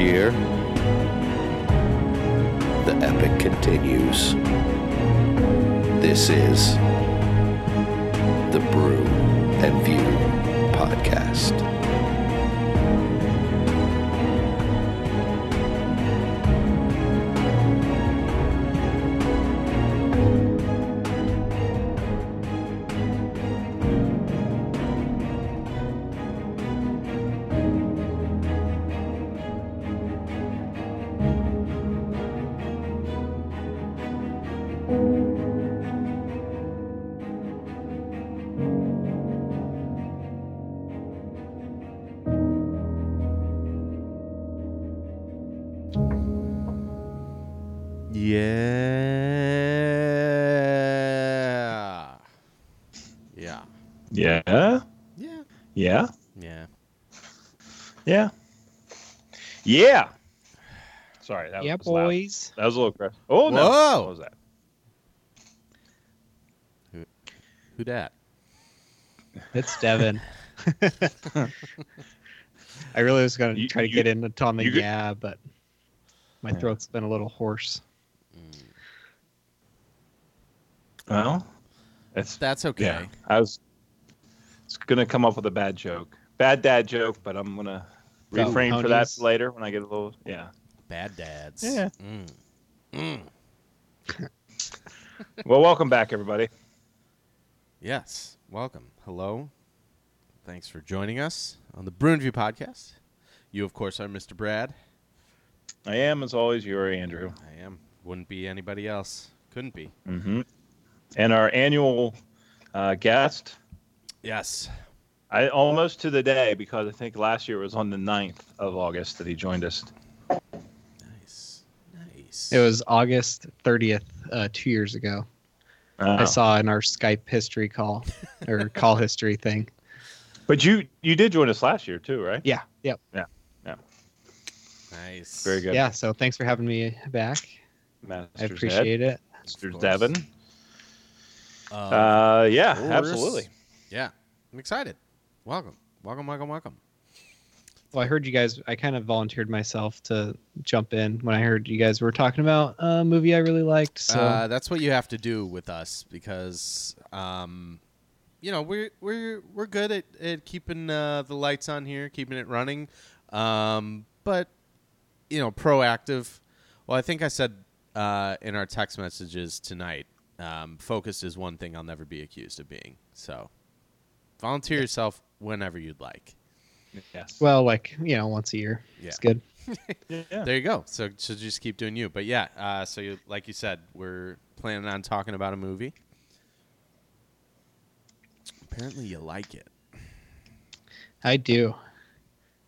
Year, the epic continues. This is that yeah, was loud. boys. That was a little aggressive. Oh no. Whoa. What was that? Who dat? It's Devin. I really was going to You- try to you- get into Tom and you get- yeah, but my Yeah. throat's been a little hoarse. Mm. Well, it's That's okay. yeah. I was, was gonna come up with a bad joke, bad dad joke, but I'm gonna About refrain for that later when I get a little yeah. Bad dads. Yeah. Mm. Mm. Well, welcome back, everybody. Yes. Welcome. Hello. Thanks for joining us on the Brew and View podcast. You, of course, are Mr. Brad. I am, as always, your Andrew. I am. Wouldn't be anybody else. Couldn't be. Mm-hmm. And our annual uh, guest, Yes. I almost to the day because I think last year was on the 9th of August that he joined us. Nice. Nice. It was August 30th, uh, two years ago. Uh, I saw in our Skype history call or call history thing. But you you did join us last year too, right? Yeah. Yep. Yeah. Yeah. Nice. Very good. Yeah. So thanks for having me back. Masters I appreciate it. Masters course. Devin. Uh, Uh, yeah, absolutely. yeah. I'm excited. Welcome. Welcome, welcome, welcome. Well, I heard you guys. I kind of volunteered myself to jump in when I heard you guys were talking about a movie I really liked. So Uh, that's what you have to do with us because, um, you know, we're we're we're good at, at keeping uh, the lights on here, keeping it running, um, but you know, proactive. Well, I think I said uh, in our text messages tonight, um, focused is one thing I'll never be accused of being. So, volunteer yourself whenever you'd like. Yes. well, like you know, once a year. Yeah. It's good. yeah. There you go. So, so just keep doing you. But yeah, uh, so you, like you said, we're planning on talking about a movie. Apparently, you like it. I do.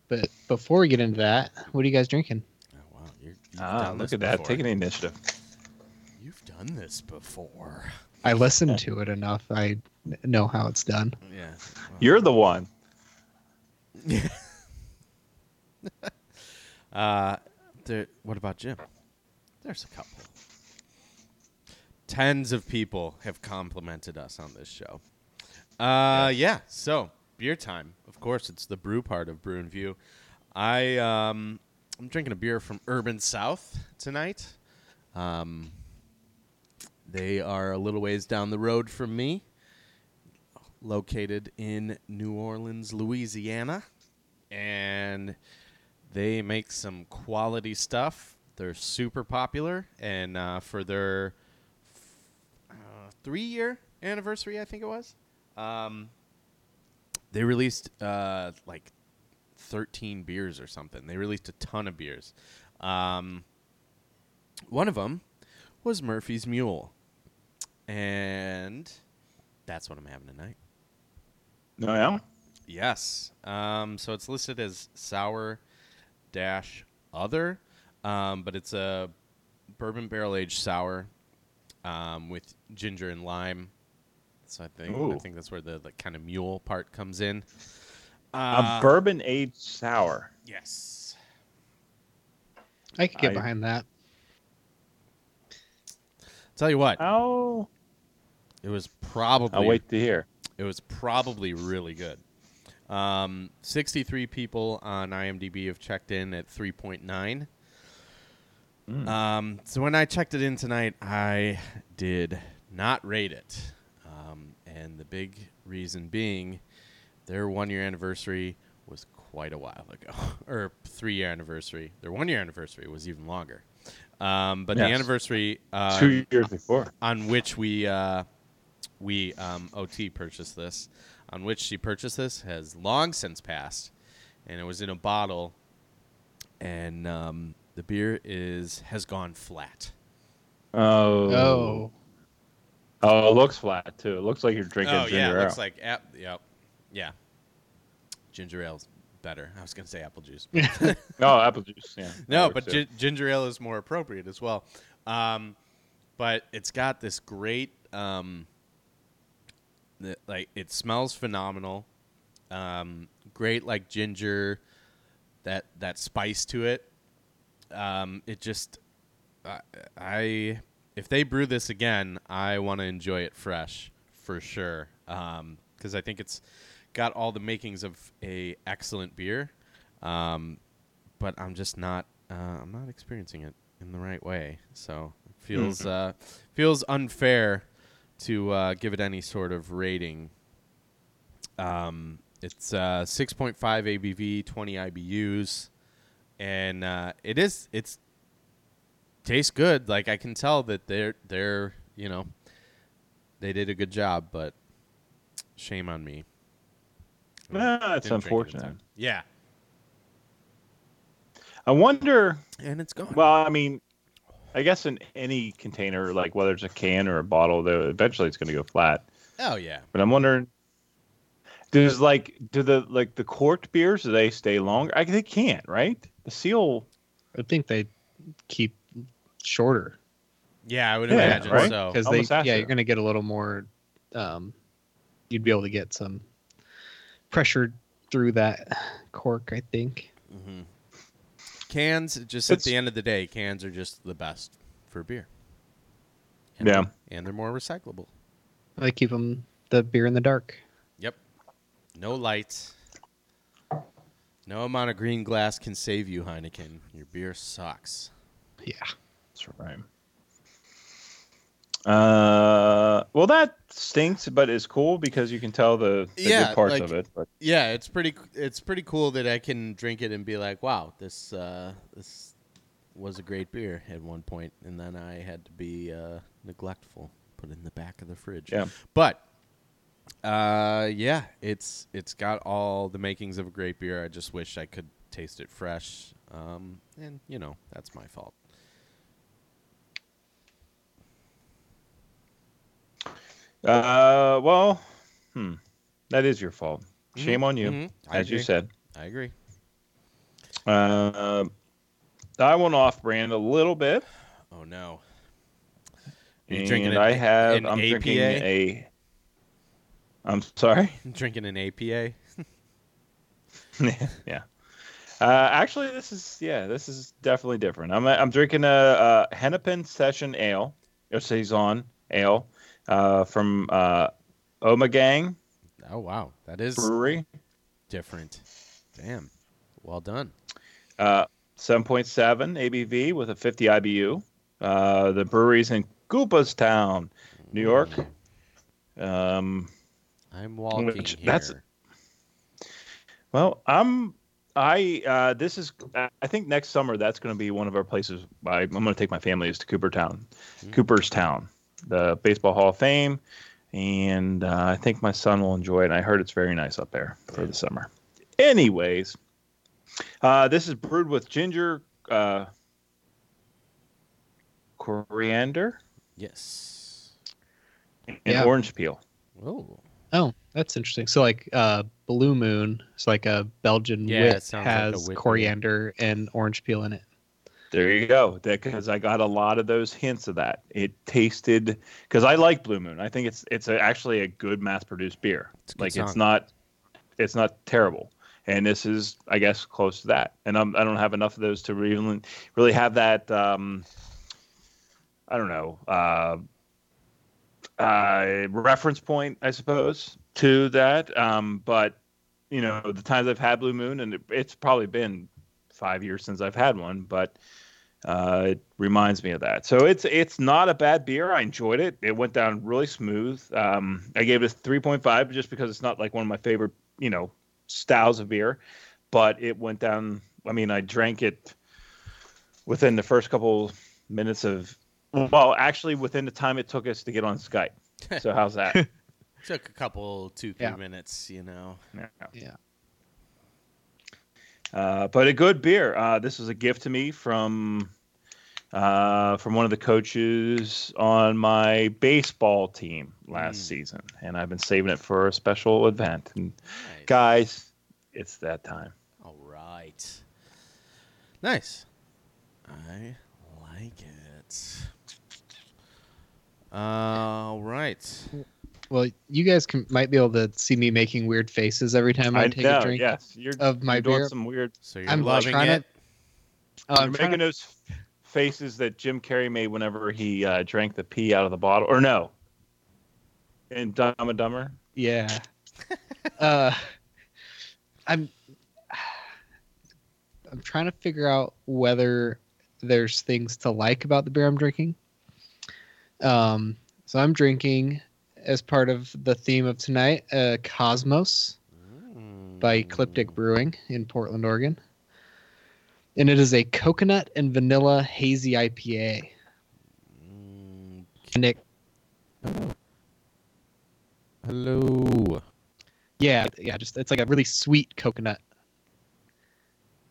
But before we get into that, what are you guys drinking? Oh wow, you're, you've Ah, done look this at that. before. Taking initiative. You've done this before. I listened to it enough. I know how it's done. Yeah. Well, You're the one. Uh, there. What about Jim? There's a couple. Tens of people have complimented us on this show. Uh, yeah. So beer time. Of course, it's the brew part of Brew and View. I um, I'm drinking a beer from Urban South tonight. Um, they are a little ways down the road from me, located in New Orleans, Louisiana, and they make some quality stuff. They're super popular, and uh, for their uh, three-year anniversary, I think it was, um, they released uh, like 13 beers or something. They released a ton of beers. Um, one of them was Murphy's Mule, and that's what I'm having tonight. No, yeah. Yes. Um, so it's listed as sour dash other, um, but it's a bourbon barrel aged sour um, with ginger and lime. So I think I think that's where the, the kind of mule part comes in. a Uh, bourbon aged sour. yes. I could get I- behind that. Tell you what, Oh, it was probably I'll wait to hear. It was probably really good. Um, 63 people on IMDb have checked in at 3.9. Mm. Um, so when I checked it in tonight, I did not rate it. Um, and the big reason being their one year anniversary was quite a while ago, or three year anniversary. Their one year anniversary was even longer. Um, but the anniversary uh, Two years before. on which we uh, we um, OT purchased this, on which she purchased this has long since passed, and it was in a bottle, and um, the beer is has gone flat. Oh. Oh, Oh, it looks flat too. It looks like you're drinking oh ginger yeah, ale. looks like ap- yep, yeah. Ginger ale's better. I was gonna say apple juice. oh, apple juice. Yeah. No, but gi- ginger ale is more appropriate as well. Um, but it's got this great, um, the- like it smells phenomenal. Um, great like ginger, that that spice to it. Um, it just, I, I if they brew this again, I want to enjoy it fresh for sure. Because I think it's got all the makings of a excellent beer. Um, but I'm just not uh, I'm not experiencing it in the right way. So it feels uh, feels unfair to uh, give it any sort of rating. Um, it's uh, 6.5 ABV, 20 IBUs, and uh, it is it's tastes good. Like I can tell that they're they're you know they did a good job, but shame on me. Ah, it's unfortunate. Yeah, I wonder. and it's gone. Well, I mean, I guess in any container, like whether it's a can or a bottle, though, eventually it's going to go flat. oh yeah. But I'm wondering, does like do the like the corked beers do they stay longer? I they can't, right? The seal. I think they keep shorter Yeah, I would Yeah, imagine right? so. because they yeah to. you're gonna get a little more. Um, you'd be able to get some pressure through that cork. I think. hmm Cans, just at the end of the day, cans are just the best for beer. And Yeah. and they're more recyclable. They keep them the beer in the dark. Yep. No lights. No amount of green glass can save you, Heineken. Your beer sucks. Yeah. That's right. Uh, well, that stinks, but it's cool because you can tell the, the Yeah, good parts like- of it. But Yeah, it's pretty. It's pretty cool that I can drink it and be like, "Wow, this uh, this was a great beer" at one point, and then I had to be uh, neglectful, put it in the back of the fridge. Yeah. But uh, yeah, it's it's got all the makings of a great beer. I just wish I could taste it fresh, um, and you know that's my fault. Uh, well, hmm, that is your fault. Shame on you, Mhm. I as you said. I agree. Uh, I went off brand a little bit. Oh no. Are you and drinking an, I have. an I'm APA? drinking a. I'm sorry. drinking an APA. yeah. Uh, actually, this is yeah, this is definitely different. I'm I'm drinking a, a Hennepin Session Ale, or saison ale, uh, from uh, Ommegang Oh wow, that is Brewery. different. Damn, well done. Uh, 7.7 ABV with a 50 IBU. Uh, the brewery's in Cooperstown, New York. Um, I'm walking Which- here. that's- well, I'm. I uh, this is. I think next summer that's going to be one of our places. I, I'm going to take my family is to Coopertown, Cooperstown, the Baseball Hall of Fame, and uh, I think my son will enjoy it. And I heard it's very nice up there for the summer. Anyways, uh, this is brewed with ginger, uh, coriander, yes. and Yeah. orange peel. Oh, Oh, that's interesting. So like uh Blue Moon, it's like a Belgian Yeah, it wit sounds like a has wit beer. coriander and orange peel in it. There you go. Because I got a lot of those hints of that. It tasted because I like Blue Moon. I think it's it's a, actually a good mass-produced beer. It's like it's not it's not terrible. And this is, I guess, close to that. And I'm, I don't have enough of those to really really have that. Um, I don't know. Uh, uh, reference point, I suppose, to that. Um, but you know, the times I've had Blue Moon, and it, it's probably been five years since I've had one, but uh, it reminds me of that. So it's it's not a bad beer. I enjoyed it. It went down really smooth. Um, I gave it a three point five just because it's not like one of my favorite, you know, styles of beer, but it went down. I mean, I drank it within the first couple minutes of. Well, actually, within the time it took us to get on Skype. So how's that? took a couple, two, three Yeah. minutes. You know. Yeah. Yeah. Uh, but a good beer. Uh, this was a gift to me from uh, from one of the coaches on my baseball team last Mm. season, and I've been saving it for a special event. And Nice. guys, it's that time. All right. Nice. I like it. All right. Well, you guys can might be able to see me making weird faces every time I, take know. a drink Yes, you're of my you're doing some weird. So you're I'm loving trying to- it. Oh, you're I'm making to- those faces that Jim Carrey made whenever he uh, drank the pee out of the bottle, or no, in Dumb and Dumber. Yeah. uh, I'm. I'm trying to figure out whether there's things to like about the beer I'm drinking. Um, so I'm drinking as part of the theme of tonight, uh, Cosmos by Ecliptic Brewing in Portland, Oregon. And it is a coconut and vanilla hazy IPA. Mm, Nick, Hello. yeah, yeah, just it's like a really sweet coconut.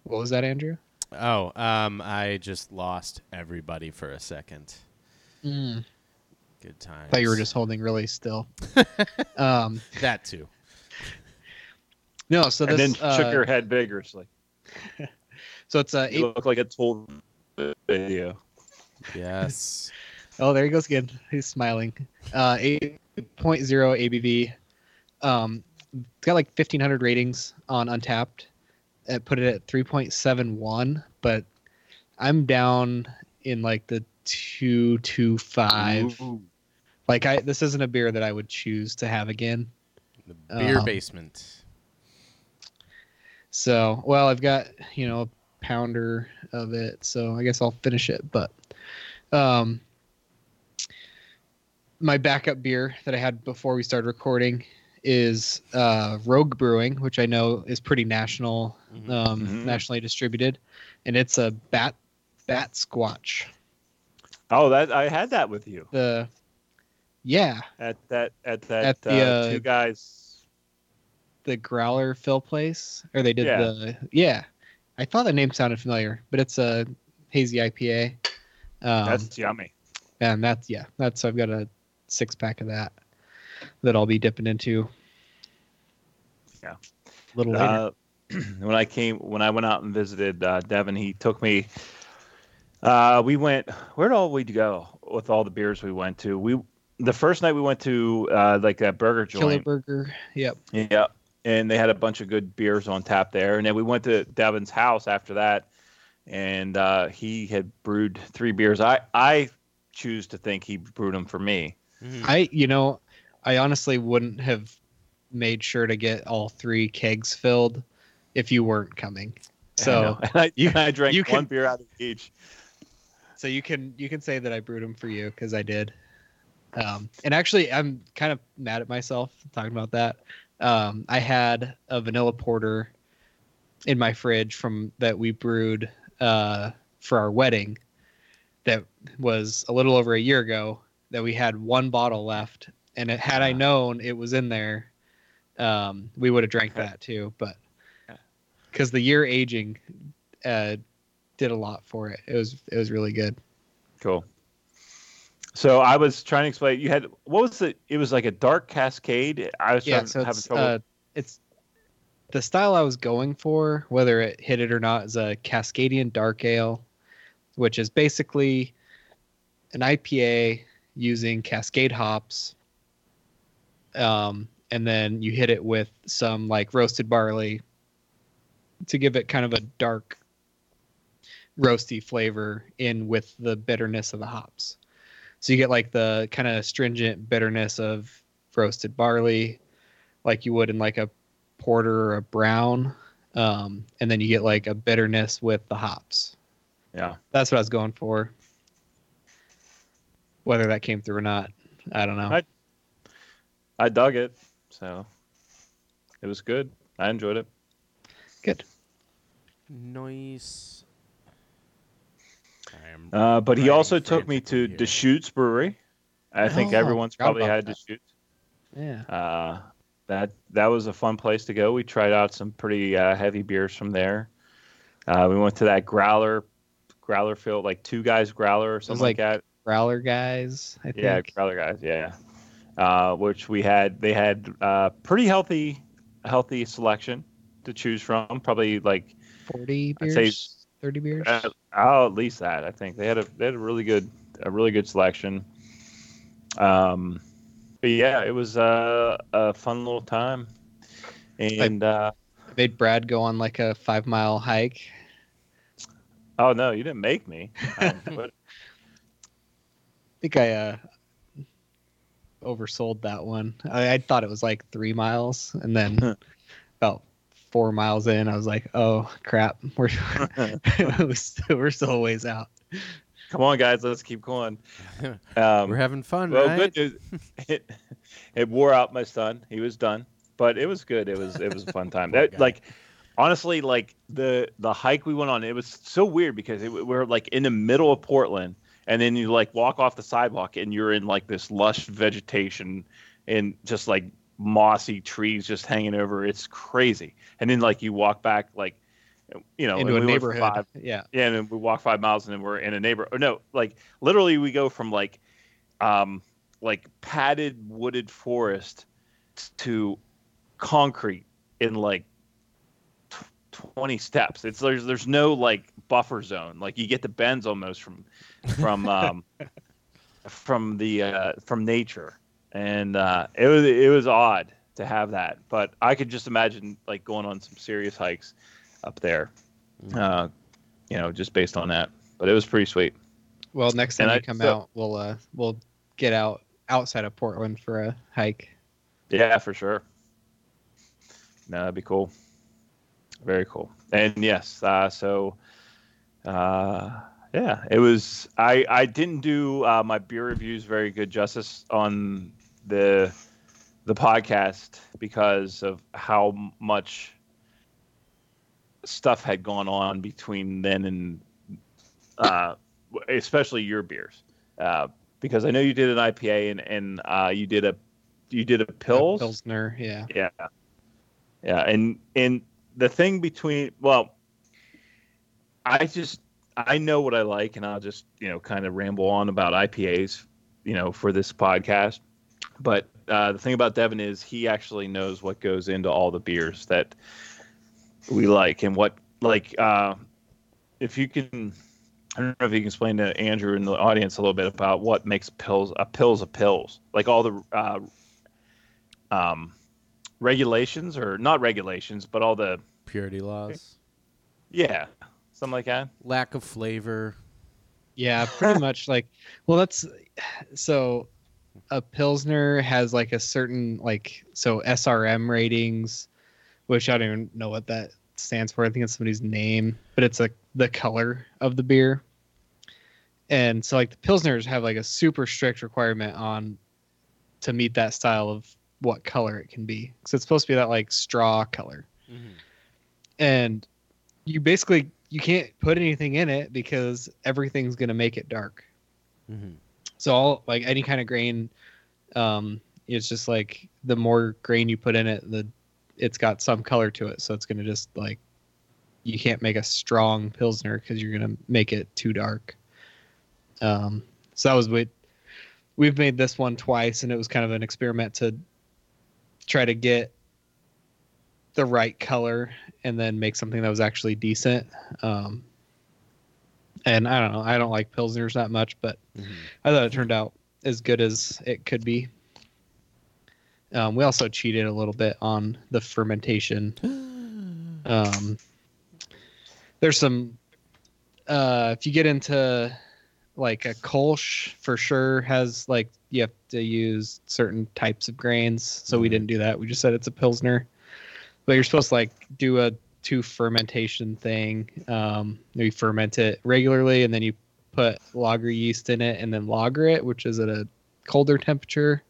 What was that, Andrew? Oh, um, I just lost everybody for a second. Mm. Good time. thought you were just holding really still. um, that too. no, so and then uh, shook your head vigorously. so it's a You eight, look like a told video. Yes. oh there he goes again. He's smiling. Uh, eight point zero ABV. Um, it's got like fifteen hundred ratings on Untappd. It put it at three point seven one, but I'm down in like the two two five. Ooh. Like I, this isn't a beer that I would choose to have again. The beer Um, basement. So, well, I've got, you know, a pounder of it, so I guess I'll finish it. But um my backup beer that I had before we started recording is uh Rogue Brewing, which I know is pretty national Mhm. um Mhm. nationally distributed, and it's a bat bat squatch. Oh, that I had that with you The yeah, at that at that At the, uh, uh, two guys. the growler fill place or they did Yeah. the yeah i thought the name sounded familiar but it's a hazy ipa um, That's yummy. and that's yeah that's i've got a six pack of that that i'll be dipping into Yeah. a little later Uh, when I came when I went out and visited uh, Devin, he took me. Uh, we went. Where'd all we go with all the beers we went to? We the first night we went to uh, like that burger killer joint. burger yep Yeah. and they had a bunch of good beers on tap there. And then we went to Devin's house after that, and uh, he had brewed three beers. I I choose to think he brewed them for me. Mhm. I, you know, I honestly wouldn't have made sure to get all three kegs filled if you weren't coming. So, I, you, I drank you one beer out of each. so you can you can say that I brewed them for you because I did. Um, and actually, I'm kind of mad at myself talking about that. Um, I had a vanilla porter in my fridge from that we brewed uh, for our wedding. That was a little over a year ago. That we had one bottle left, and it, had I known it was in there, um, we would have drank that too. But because the year aging uh, did a lot for it, it was it was really good. Cool. So I was trying to explain. You had what was it? It was like a dark cascade. I was yeah trying, so it's, trouble. uh, it's the style i was going for whether it hit it or not is a cascadian dark ale which is basically an ipa using cascade hops um, and then you hit it with some like roasted barley to give it kind of a dark roasty flavor in with the bitterness of the hops so you get like the kind of stringent bitterness of roasted barley like you would in like a porter or a brown um, and then you get like a bitterness with the hops yeah. that's what i was going for whether that came through or not i don't know I- I dug it. So it was good. I enjoyed it. good Nice. I am Uh, but he also took me to here. Deschutes Brewery. I think Oh, everyone's probably had that. Deschutes. yeah Uh, that that was a fun place to go. We tried out some pretty uh, heavy beers from there. Uh, we went to that growler, growler field, like two guys growler or something like, like that. growler guys i think Yeah, growler guys. Yeah, uh, which we had. They had uh, pretty healthy, healthy selection to choose from. Probably like 40 I'd beers 30 beers uh, oh, at least that. I think they had a they had a really good a really good selection. Um, but yeah, it was uh, a fun little time, and uh, made brad go on like a five mile hike oh no, you didn't make me. Um, but i think i uh oversold that one I, I thought it was like three miles and then about four miles in i was like oh crap we're we're still- we're still a ways out come on, guys, let's keep going. Um, We're having fun, well, right? good news. It, it wore out my son. He was done, but it was good. It was it was a fun time. That, like honestly, like the the hike we went on, it was so weird because it, we're like in the middle of Portland, and then you like walk off the sidewalk and you're in like this lush vegetation and just like mossy trees just hanging over. It's crazy. And then like you walk back like you know into a we neighborhood five- yeah yeah, and then we walk five miles and then we're in a neighbor. Or no, like literally we go from like, um, like padded wooded forest to concrete in like tw- twenty steps. It's there's there's no like buffer zone. Like you get the bends almost from from um from the uh, from nature, and uh, it was it was odd to have that. But I could just imagine like going on some serious hikes up there uh, you know, just based on that. But it was pretty sweet. well next time And you I- come so- out we'll uh we'll get out outside of portland for a hike Yeah, for sure. No, that'd be cool. Very cool. And yes, uh, so uh, yeah, it was. I I didn't do uh, my beer reviews very good justice on the the podcast because of how much stuff had gone on between then and uh, especially your beers. Uh, because I know you did an IPA and and uh, you did a you did a pills. pilsner yeah Yeah. Yeah, and and the thing between well, I just I know what I like, and I'll just you know kind of ramble on about IPAs, you know, for this podcast. But uh, the thing about Devin is he actually knows what goes into all the beers that we like, and what like uh, if you can. I don't know if you can explain to Andrew and the audience a little bit about what makes pills a pills a pills, like all the uh, um, regulations or not regulations, but all the Purity laws, yeah, something like that. lack of flavor. Yeah, pretty much like well that's so a pilsner has like a certain like so SRM ratings which I don't even know what that stands for. I think it's somebody's name, but it's like the color of the beer. And so like the pilsners have like a super strict requirement on to meet that style of what color it can be. So it's supposed to be that like straw color and you basically you can't put anything in it because everything's going to make it dark Mhm. So all like any kind of grain um it's just like the more grain you put in it the it's got some color to it so it's to just like you can't make a strong pilsner because you're to make it too dark um so that was what we've made this one twice and it was kind of an experiment to try to get the right color and then make something that was actually decent. Um, and I don't know, I don't like pilsners that much, but Mhm. I thought it turned out as good as it could be. Um, we also cheated a little bit on the fermentation. Um, there's some, uh, if you get into like a Kolsch, for sure has like you have to use certain types of grains. So we Mhm. didn't do that. We just said it's a pilsner but you're supposed to like do a two fermentation thing. Um, you ferment it regularly, and then you put lager yeast in it, and then lager it, which is at a colder temperature.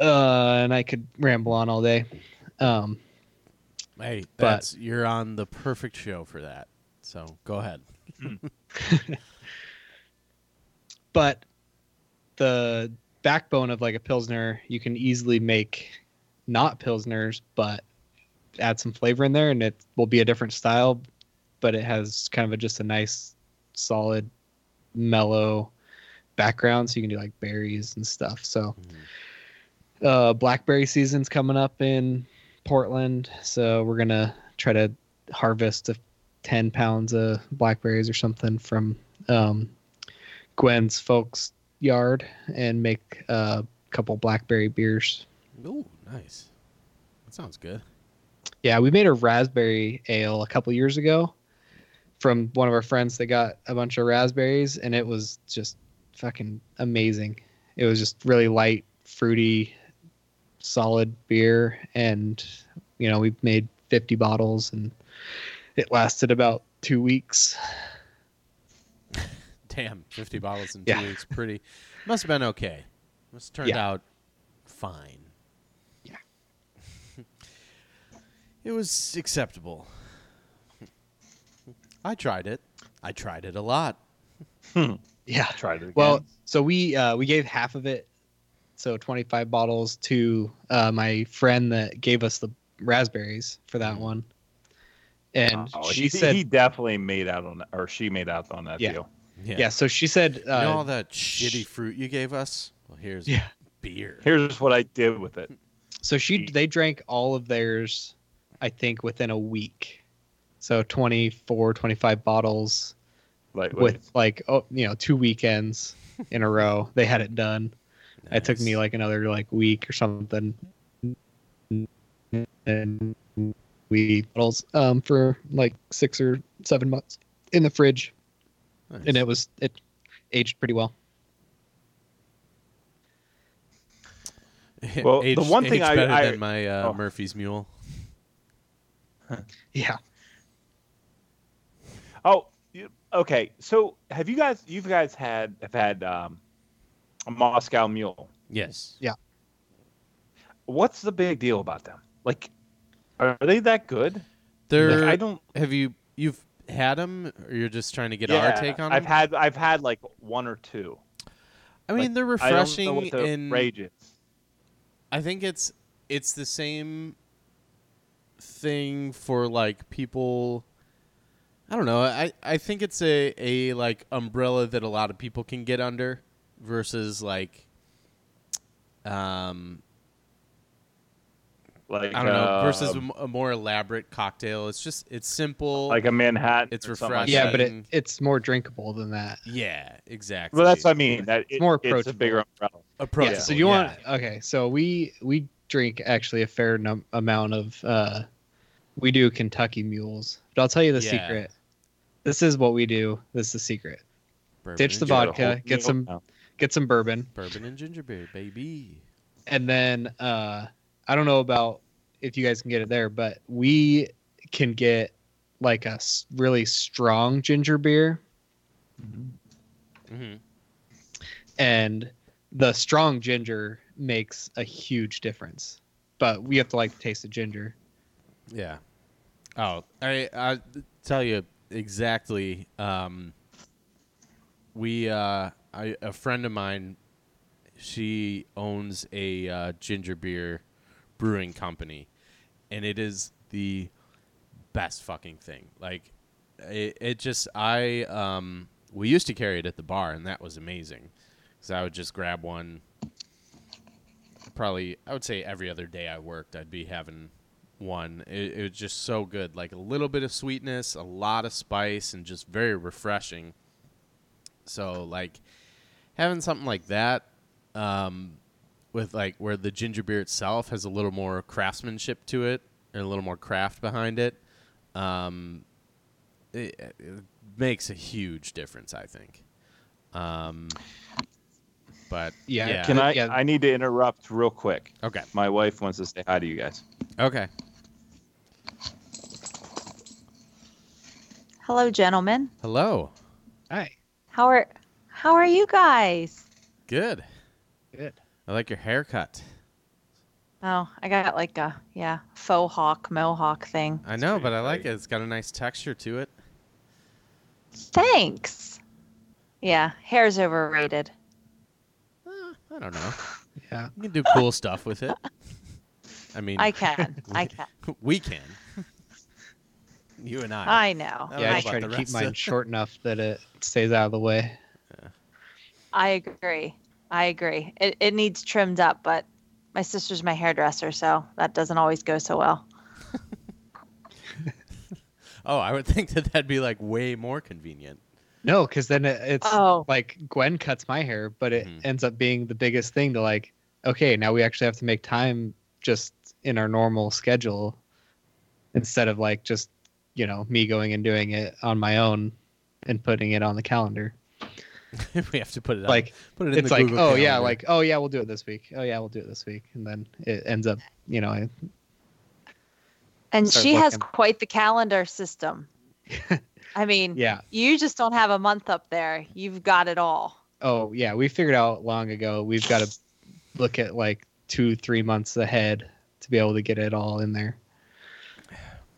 Uh, and I could ramble on all day. Um, Hey, But- you're on the perfect show for that. So go ahead. but the backbone of like a pilsner, you can easily make not pilsners, but add some flavor in there, and it will be a different style. But it has kind of a, just a nice, solid, mellow background, so you can do like berries and stuff. So, uh, blackberry season's coming up in Portland, so we're gonna try to harvest a, ten pounds of blackberries or something from um, Gwen's folks' yard and make a couple blackberry beers. Ooh, nice. That sounds good. Yeah, we made a raspberry ale a couple years ago from one of our friends that got a bunch of raspberries, and it was just fucking amazing. It was just really light, fruity, solid beer, and you know we made 50 bottles, and it lasted about two weeks. Damn, 50 bottles in two Yeah. weeks. Pretty. Must have been okay. Must have turned Yeah. out fine. Yeah. It was acceptable. I tried it. I tried it a lot. Yeah. I Tried it again. Well, so we uh, we gave half of it, so 25 bottles to uh, my friend that gave us the raspberries for that one, and Oh, she he, said, he definitely made out on that, or she made out on that Yeah. deal. yeah. So she said, uh, you know all that shitty fruit you gave us? Well, here's Yeah. beer. Here's what I did with it. so she they drank all of theirs, I think within a week, so 24, 25 bottles with like oh you know two weekends in a row. They had it done. It took me like another like week or something. And we bottles um for like six or seven months in the fridge, Nice. and it was it aged pretty well. Well, the one thing I- I- than my uh, oh. Murphy's Mule. Yeah. Oh, okay. So have you guys? You guys had have had um, a Moscow Mule. Yes. Yeah. What's the big deal about them? Like, are they that good? They're. Like, I don't. Have you you've had them, or you're just trying to get yeah, our take on them? I've had I've had like one or two. I mean, like, they're I don't know refreshing what the in. rage is. I think it's it's the same thing for like people. I don't know. I I think it's a a like umbrella that a lot of people can get under, versus like. Um, Like I don't know. Versus a, um, m- a more elaborate cocktail. It's just it's simple. like a Manhattan. It's or something like refreshing. Yeah, but it, it's more drinkable than that. yeah, exactly. Well, that's what I mean. That it, more approach. it's a bigger umbrella. approachable. yeah. So you yeah. want okay? So we we drink actually a fair num- amount of. Uh, we do Kentucky mules, but I'll tell you the Yeah. secret. This is what we do. This is the secret. Bourbon Ditch the gin- Get a vodka, get some- now. Get some bourbon, bourbon and ginger beer, baby. and then uh, I don't know about if you guys can get it there, but we can get like a really strong ginger beer, hmm and the strong ginger makes a huge difference. But we have to like the taste of ginger. Yeah. Oh, I I tell you exactly. Um, we uh, I, a friend of mine, she owns a uh, ginger beer brewing company, and it is the best fucking thing. Like, it, it just I um we used to carry it at the bar, and that was amazing. So I would just grab one. Probably, I would say every other day I worked, I'd be having one. It, it was just so good. Like a little bit of sweetness, a lot of spice, and just very refreshing. So, like, having something like that, um, with like where the ginger beer itself has a little more craftsmanship to it, and a little more craft behind it, um, it, it makes a huge difference, I think. Um, but Yeah, yeah. Can I? Yeah. I need to interrupt real quick. okay, My wife wants to say hi to you guys. okay. Hello, gentlemen. Hello. Hi. How are how are you guys? Good. Good. I like your haircut. Oh, I got like a yeah faux hawk mohawk thing. I know, but I like it. It's got a nice texture to it. Thanks. Yeah, hair's overrated. I don't know. Yeah. You can do cool stuff with it. I mean, I can. I can. we can. you and I. I know. I Yeah, I don't just know try to keep mine short enough that it stays out of the way. Yeah. I agree. I agree. It it needs trimmed up, but my sister's my hairdresser, so that doesn't always go so well. Oh, I would think that that'd be like way more convenient. No, because then it, it's Oh. like Gwen cuts my hair, but it Mhm. ends up being the biggest thing to like, okay, now we actually have to make time just in our normal schedule instead of like just, you know, me going and doing it on my own and putting it on the calendar. we have to put it on- Like, put it in it's the like, Google oh yeah, like, oh yeah, we'll do it this week. Oh yeah, we'll do it this week. And then it ends up, you know, I- And Start she has quite the calendar system. I mean, yeah. you just don't have a month up there. You've got it all. Oh yeah, we figured out long ago. We've got to look at like two, three months ahead to be able to get it all in there.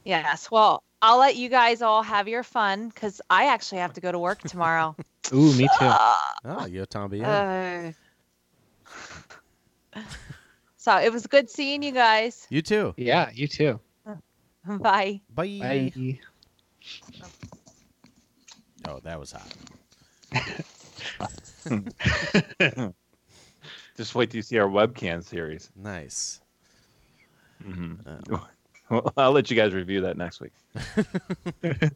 Yes. Well, I'll let you guys all have your fun because I actually have to go to work tomorrow. Ooh, me too. oh, yo, Tommy. Uh, so it was good seeing you guys. you too. Yeah, you too. Bye. Bye. Bye. Oh, that was hot. Just wait till you see our webcam series. Nice. hmm Uh, Well, I'll let you guys review that next week.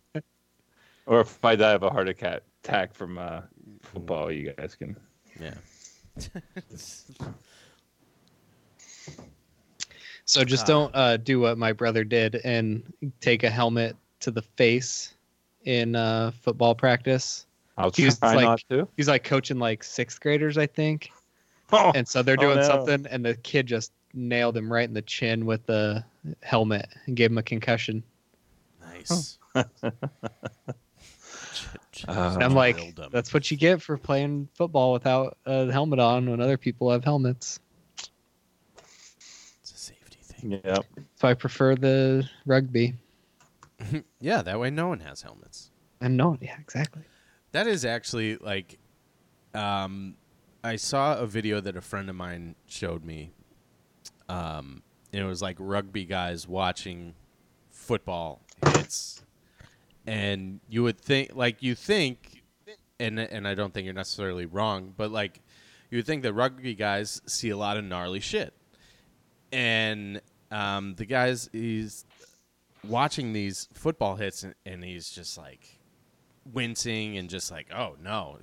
or if I die of a heart attack attack from uh, football, you guys can. yeah. So just Ah. don't uh, do what my brother did and take a helmet to the face in uh, football practice. I'll He's try like- not to. He's like coaching like sixth graders, I think. Oh, And so they're Oh, doing no. something, and the kid just nailed him right in the chin with the helmet and gave him a concussion. Nice. Uh, I'm like, that's what you get for playing football without a helmet on when other people have helmets. It's a safety thing. yeah. So I prefer the rugby. Yeah, that way no one has helmets. And no, yeah, exactly. That is actually like, um, I saw a video that a friend of mine showed me. Um, and it was like rugby guys watching football hits, and you would think, like, you think, and and I don't think you're necessarily wrong, but like, you would think that rugby guys see a lot of gnarly shit, and um, the guys he's watching these football hits, and, and he's just like wincing and just like, oh no,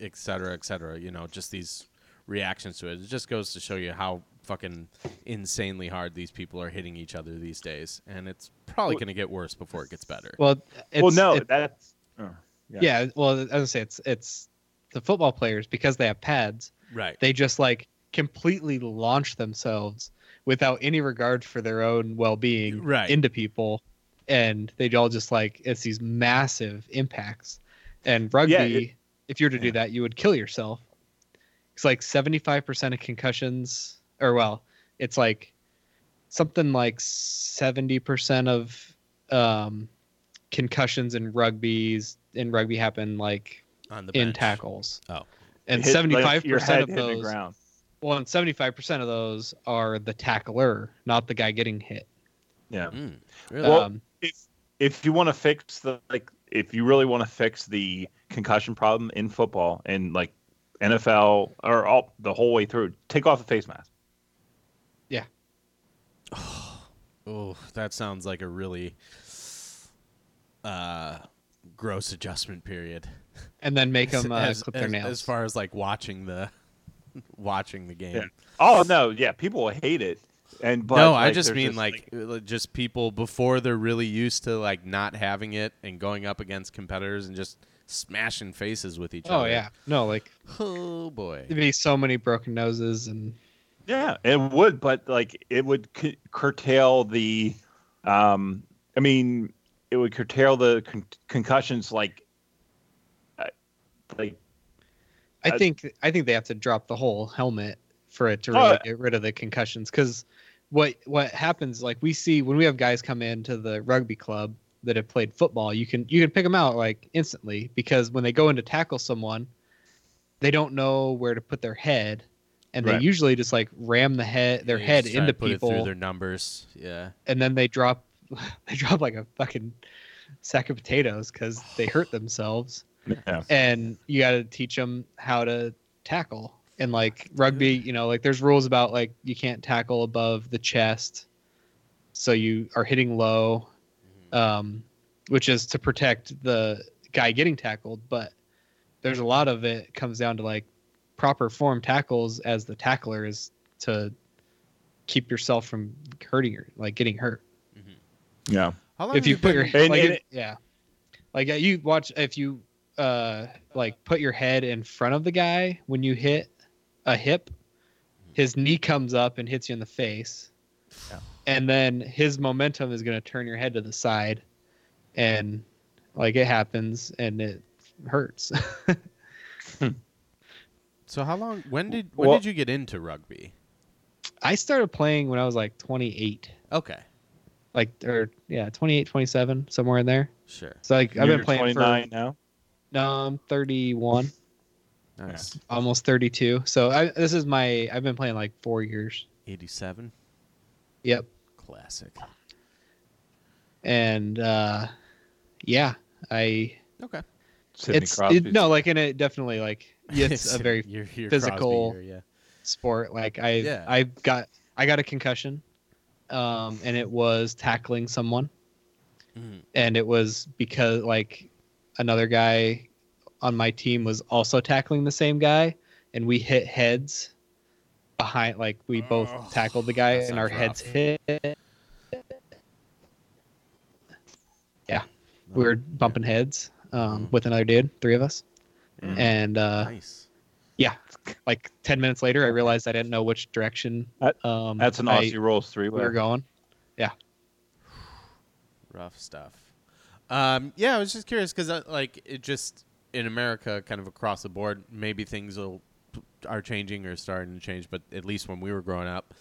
et cetera, et cetera. You know, just these reactions to it. It just goes to show you how fucking insanely hard these people are hitting each other these days, and it's probably Well- going to get worse before it gets better. Well, it's, well, no, it- that's uh, yeah. yeah. Well, as I say, it's it's the football players because they have pads. right. They just like completely launch themselves without any regard for their own well-being Right. into people, and they all just like it's these massive impacts. And rugby, it- if you were to do that, you would kill yourself. It's like seventy-five percent of concussions, or well, it's like something like seventy percent of um, concussions in rugby's in rugby happen like on the in tackles. Oh. and Hit, like, seventy-five your percent head of hitting the those, ground. Well, and seventy-five percent of those are the tackler, not the guy getting hit. Yeah. Mm, really? Well, um, if if you want to fix the like if you really want to fix the concussion problem in football and like NFL or all the whole way through, take off the face mask. Yeah. Oh, that sounds like a really uh, gross adjustment period. and then make them uh, as, clip their as- nails. as far as like watching the watching the game. Yeah. Oh no, yeah, people will hate it. And but no, I just mean this, like, uh, just people before they're really used to like not having it and going up against competitors and just smashing faces with each oh other. Oh yeah, no, like Oh boy. there'd be so many broken noses and Yeah, it would, but like it would c- curtail the, um, I mean, it would curtail the con- concussions. Like, uh, like I think I think they have to drop the whole helmet for it to Oh, really yeah. get rid of the concussions. Because what what happens like we see when we have guys come into the rugby club that have played football, you can you can pick them out like instantly because when they go in to tackle someone, they don't know where to put their head, and they usually just like ram the head their They head just try into put it through their numbers. Yeah. and then they drop they drop like a fucking sack of potatoes because they hurt themselves yeah, and you got to teach them how to tackle. And like rugby you know like there's rules about like you can't tackle above the chest so you are hitting low um which is to protect the guy getting tackled but there's a lot of it comes down to like proper form tackles as the tackler is to keep yourself from hurting or like getting hurt. Yeah, How long if have you put your been- And- like and if- yeah. Like uh, you watch if you uh like put your head in front of the guy when you hit a hip his knee comes up and hits you in the face Yeah. and then his momentum is going to turn your head to the side and like it happens and it hurts So how long? When did when Well- did you get into rugby? i started playing when i was like 28 Okay, like or yeah 28 27 somewhere in there sure, so like i've You're been playing 29 for now. No i'm 31 nice. almost 32 so I, this is my i've been playing like four years Eighty-seven, yep classic. and uh yeah i Okay, Sidney it's it, no like and it definitely like it's a very You're- you're physical- Crosby here, sport like i Yeah. i got i got a concussion um and it was tackling someone yeah. Mhm. and it was because like another guy on my team was also tackling the same guy and we hit heads behind like we both Oh, tackled the guy and our sounds heads rough. hit we were bumping heads um, Mhm. with another dude three of us Mhm. and uh nice. Yeah, like 10 minutes later i realized i didn't know which direction That- um That's an I- Aussie rolls three we were going. Yeah. Rough stuff. Um, yeah, I was just curious because uh, like it just in America, kind of across the board, maybe things will are changing or starting to change. But at least when we were growing up,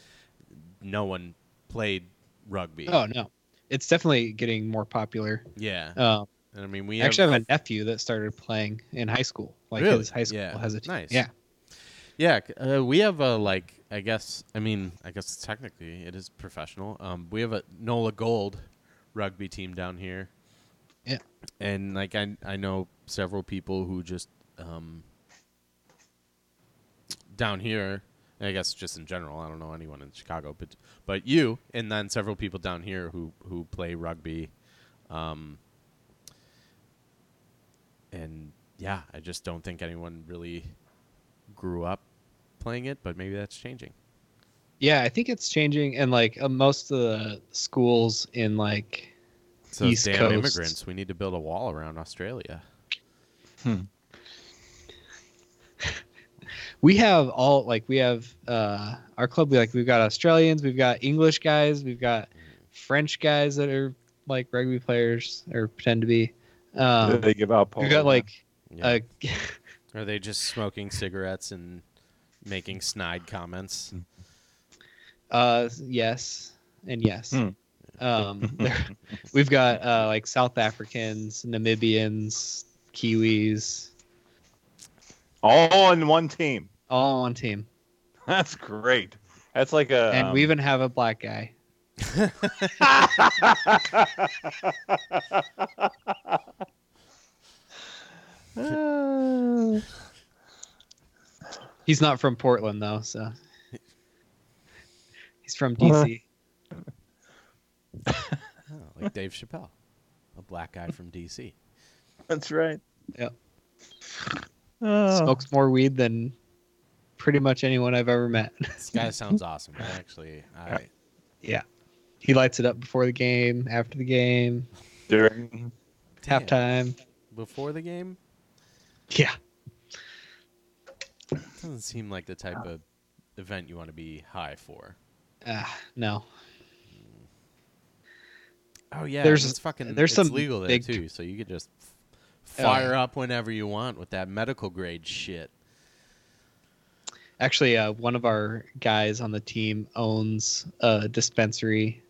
no one played rugby. oh no it's definitely getting more popular yeah. um and I mean, we actually have, have a nephew that started playing in high school. Like Really? his high school Yeah. has a team. Nice. Yeah. Yeah, uh, we have a like. I guess. I mean, I guess technically it is professional. Um, we have a Nola Gold rugby team down here. And like I, I know several people who just um down here. I guess just in general. I don't know anyone in Chicago, but but you and then several people down here who who play rugby. Um, and yeah, I just don't think anyone really grew up playing it, but maybe that's changing. Yeah, I think it's changing, and like uh, most of the schools in like So East damn Coast. immigrants, we need to build a wall around Australia. we have all like we have uh our club we like we've got australians we've got english guys we've got french guys that are like rugby players or pretend to be um they give out. we've got like Yeah. uh, Are they just smoking cigarettes and making snide comments? uh yes and yes Hmm. Um we've got uh like south africans namibians kiwis all on one team. all on one team That's great. That's like a. and um, we even have a black guy he's not from portland though so he's from dc Oh, like Dave Chappelle, a black guy from DC. That's right. Yep. Oh. smokes more weed than pretty much anyone I've ever met. This guy sounds awesome. Actually, I yeah. He lights it up before the game, after the game, During halftime. before the game Yeah. doesn't seem like the type of event you want to be high for. Uh, no. Oh yeah, There's- it's fucking there's it's some legal there big- too, so you could just Oh, fire yeah. up whenever you want with that medical grade shit. Actually, uh, one of our guys on the team owns a dispensary.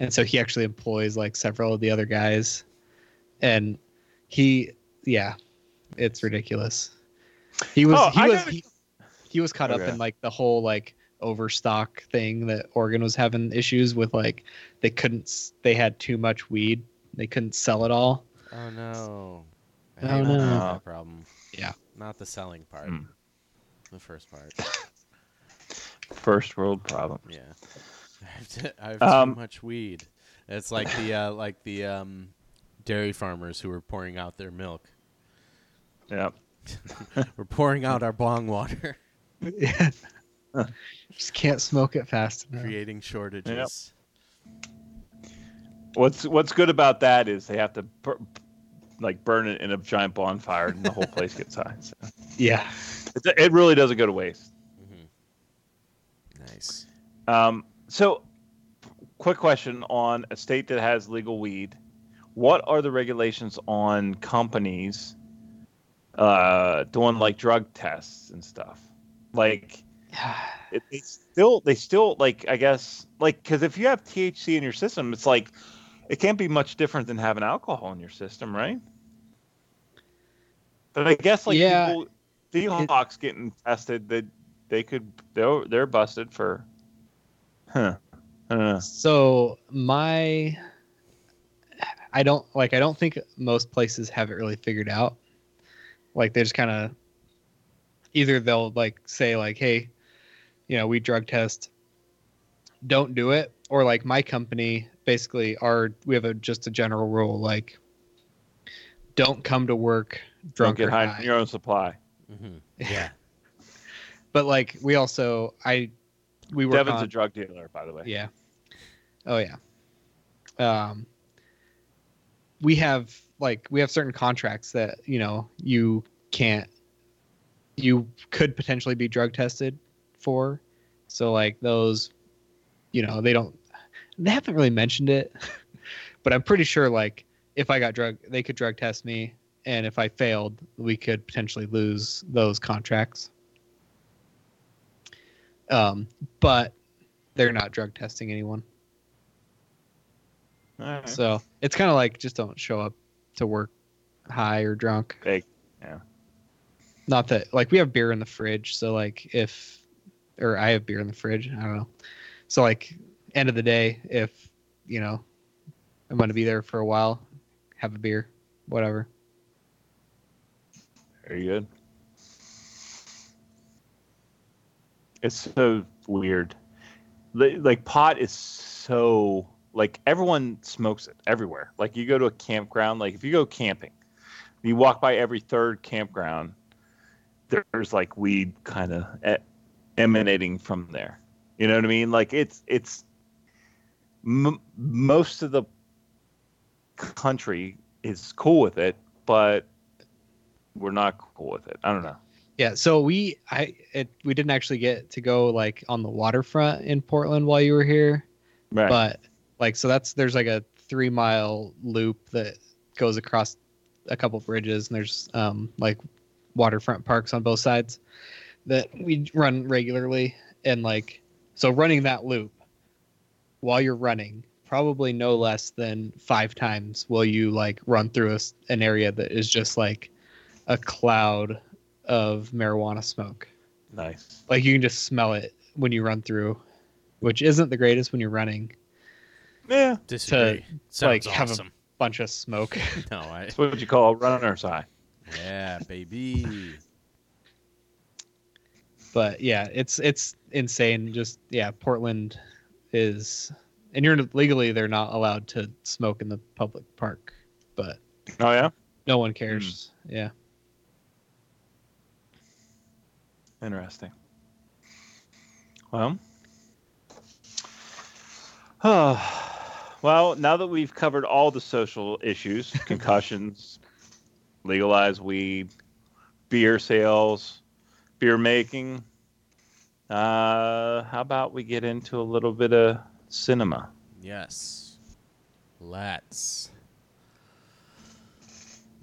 And so he actually employs like several of the other guys. And he, yeah, it's ridiculous. He was, Oh, he I was, gotta- he, he was caught up in like the whole like overstock thing that Oregon was having issues with. Like they couldn't, they had too much weed. They couldn't sell it all. Oh no. I Oh, no. that's my problem. Yeah. Not the selling part. Hmm. The first part. first world problem. Yeah. I have, t- I have Um, too much weed. It's like the uh, like the um, dairy farmers who were pouring out their milk. Yeah. We're pouring out our bong water, Yeah. Just can't smoke it fast enough. creating shortages. What's What's good about that is they have to bur- like burn it in a giant bonfire, and the whole place gets high. So Yeah. it, it really doesn't go to waste. Mhm. Nice. Um, so, quick question on a state that has legal weed: What are the regulations on companies uh, doing like drug tests and stuff? Like, it, they still they still like I guess like because if you have THC in your system, it's like it can't be much different than having alcohol in your system, right? But I guess like Yeah. people, Seahawks getting tested, that they could they're they're busted for, huh? I don't know. So my I don't like I don't think most places have it really figured out. Like they just kind of either they'll like say like hey, you know, we drug test don't do it or like my company basically our we have a just a general rule like don't come to work Don't drunk get or high high. on your own supply. hmm Yeah. But like we also I we work Devin's on a drug dealer, by the way. Yeah. Oh yeah. Um we have like we have certain contracts that, you know, you can't you could potentially be drug tested for. So like those you know, they don't they haven't really mentioned it. but I'm pretty sure like if I got drug they could drug test me and if I failed, we could potentially lose those contracts. Um but they're not drug testing anyone. Right. So it's kind of like just don't show up to work high or drunk. Big. Yeah. Not that like we have beer in the fridge, so like if or I have beer in the fridge, I don't know. So like end of the day, if you know I'm gonna be there for a while, have a beer, whatever. Very good. It's so weird. Like pot is so like everyone smokes it everywhere. Like you go to a campground, like if you go camping, you walk by every third campground, there's like weed kind of e- eh, emanating from there. You know what I mean? Like it's it's m- most of the country is cool with it, but we're not cool with it. I don't know. Yeah, so we I it we didn't actually get to go like on the waterfront in Portland while you were here, Right. but like so that's there's like a three mile loop that goes across a couple bridges and there's um like waterfront parks on both sides that we run regularly and like so running that loop while you're running probably no less than five times will you like run through a s an area that is just like a cloud of marijuana smoke nice. like you can just smell it when you run through which isn't the greatest when you're running Yeah. Disagree. Sounds like, have a- awesome. bunch of smoke No, I. That's what you call a runner's high. Yeah, baby. But yeah it's it's insane just yeah portland is and you're legally they're not allowed to smoke in the public park but Oh yeah. no one cares hmm. yeah Interesting. Well. oh, well, now that we've covered all the social issues, concussions, legalized weed, beer sales, beer making, uh, how about we get into a little bit of cinema? Yes. Let's.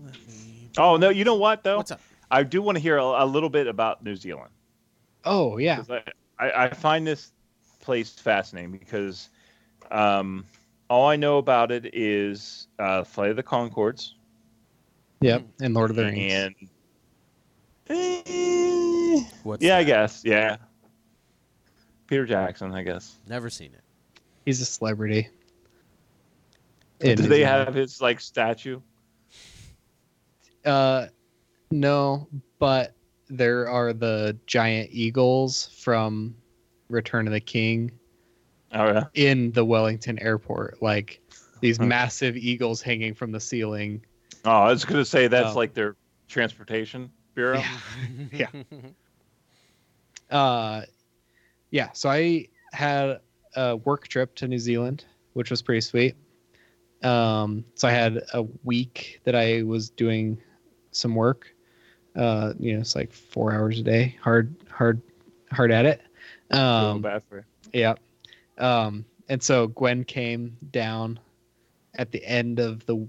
Let me. Oh no, you know what though? What's up? I do want to hear a, a little bit about New Zealand. oh yeah. I, I, I find this place fascinating because um, all I know about it is uh, Flight of the Conchords yep and lord of the rings and Eh, What's yeah, I guess yeah. Peter Jackson, I guess. Never seen it. he's a celebrity Do they Zealand. have his like statue? uh no but there are the giant eagles from return of the king Oh yeah. in the Wellington airport, like these massive eagles hanging from the ceiling. Oh, I was gonna say that's Oh. like their transportation bureau. Yeah. Uh, yeah. So I had a work trip to New Zealand, which was pretty sweet. Um, so I had a week that I was doing some work. Uh, you know, it's like four hours a day, hard, hard, hard at it. Um, bad for. Yeah. Um, and so Gwen came down at the end of the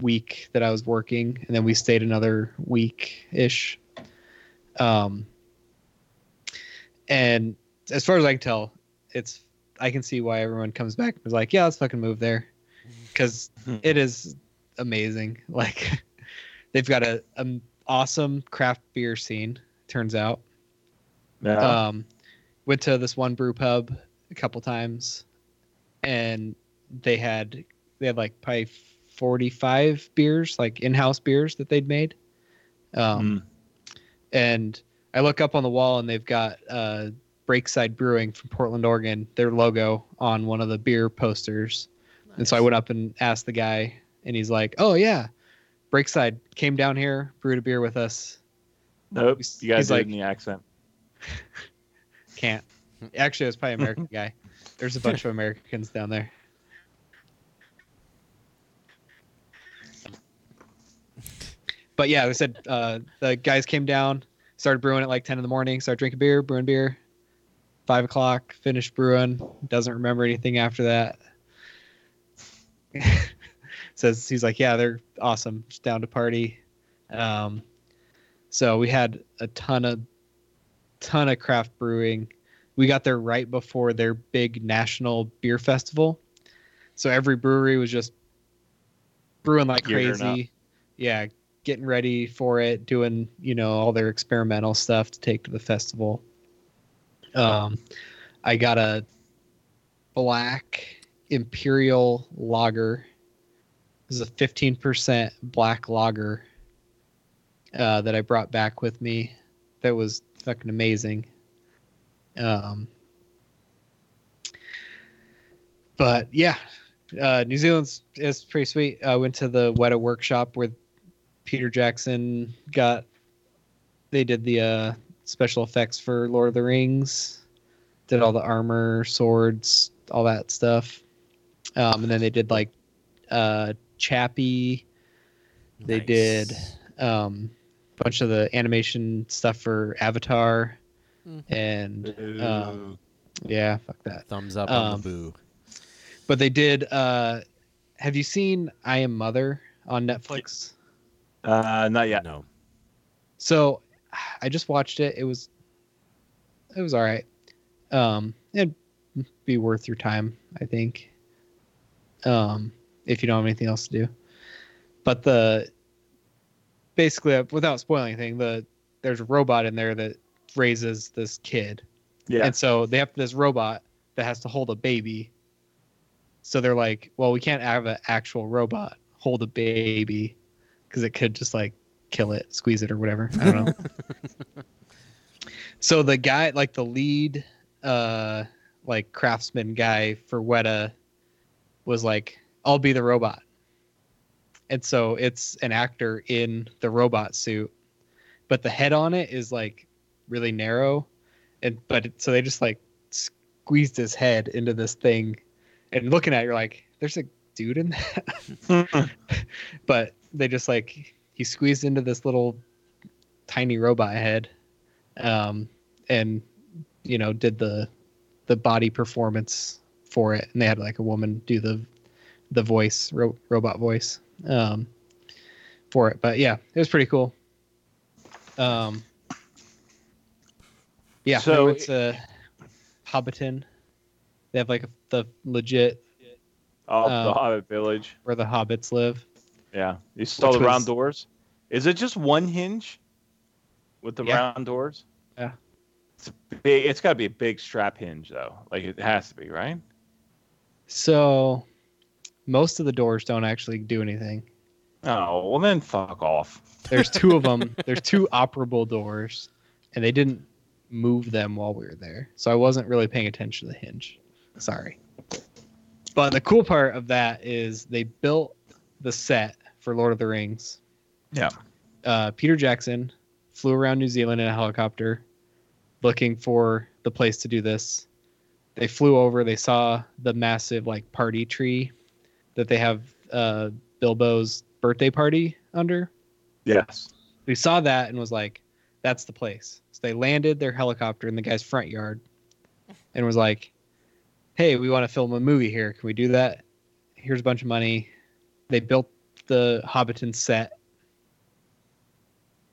week that I was working, and then we stayed another week ish. Um, and as far as I can tell, it's I can see why everyone comes back and is like, yeah, let's fucking move there, because it is amazing. Like they've got a, an awesome craft beer scene. Turns out. Yeah. Um, went to this one brew pub a couple times, and they had they had like probably forty five beers, like in house beers that they'd made. Um, Mm. and I look up on the wall and they've got uh, Breakside Brewing from Portland, Oregon, their logo on one of the beer posters. And so I went up and asked the guy, and he's like, "Oh yeah, Breakside came down here, brewed a beer with us. nope. You guys like- in the accent. Can't. Actually, it was probably an American guy. There's a bunch of Americans down there. But yeah, they said uh, the guys came down, started brewing at like 10 in the morning, started drinking beer, brewing beer. Five o'clock, finished brewing. Doesn't remember anything after that. Says he's like, yeah, they're awesome, just down to party. Um, so we had a ton of ton of craft brewing. We got there right before their big national beer festival. So every brewery was just brewing like crazy. Yeah, getting ready for it, doing, you know, all their experimental stuff to take to the festival. Um I got a black imperial lager. This is a 15% black lager uh, that I brought back with me. That was fucking amazing. Um, but yeah, uh, New Zealand's is pretty sweet. I went to the Weta workshop where Peter Jackson got. They did the uh, special effects for Lord of the Rings. did all the armor, swords, all that stuff. Um, and then they did like uh, Chappie. They Nice. did um, a bunch of the animation stuff for Avatar, Mhm. and um, yeah, fuck that. thumbs up on um, the boo. But they did. Uh, have you seen I Am Mother on Netflix? Uh, not yet. No. So I just watched it. It was it was all right. Um, it'd be worth your time, I think. Um, if you don't have anything else to do. But the basically, uh, without spoiling anything, the there's a robot in there that raises this kid, Yeah. and so they have this robot that has to hold a baby. So they're like, well, we can't have an actual robot hold a baby because it could just like kill it, squeeze it, or whatever. I don't know. so the guy, like the lead, uh, like craftsman guy for Weta, was like, "I'll be the robot," and so it's an actor in the robot suit, but the head on it is like really narrow, and but it, so they just like squeezed his head into this thing, and looking at it, you're like, "There's a dude in that," but they just like he squeezed into this little tiny robot head um and you know did the the body performance for it. And they had like a woman do the the voice ro- robot voice um for it. But yeah it was pretty cool. Um yeah So- so it's a hobbiton. They have like a, the legit Oh, the Hobbit Village. where the hobbits live Yeah. You saw which the round doors? Is it just one hinge with the Yeah. round doors? Yeah. It's big. It's got to be a big strap hinge though. Like it has to be, right? so most of the doors don't actually do anything Oh, well then fuck off. There's two of them. There's two operable doors, and they didn't move them while we were there, so I wasn't really paying attention to the hinge. Sorry. But the cool part of that is they built the set for Lord of the Rings. Yeah. Uh, Peter Jackson flew around New Zealand in a helicopter, looking for the place to do this. They flew over. They saw the massive like party tree that they have uh, Bilbo's birthday party under Yes. we saw that and was like, that's the place. So they landed their helicopter in the guy's front yard and was like, hey, we want to film a movie here. Can we do that? Here's a bunch of money. They built the Hobbiton set,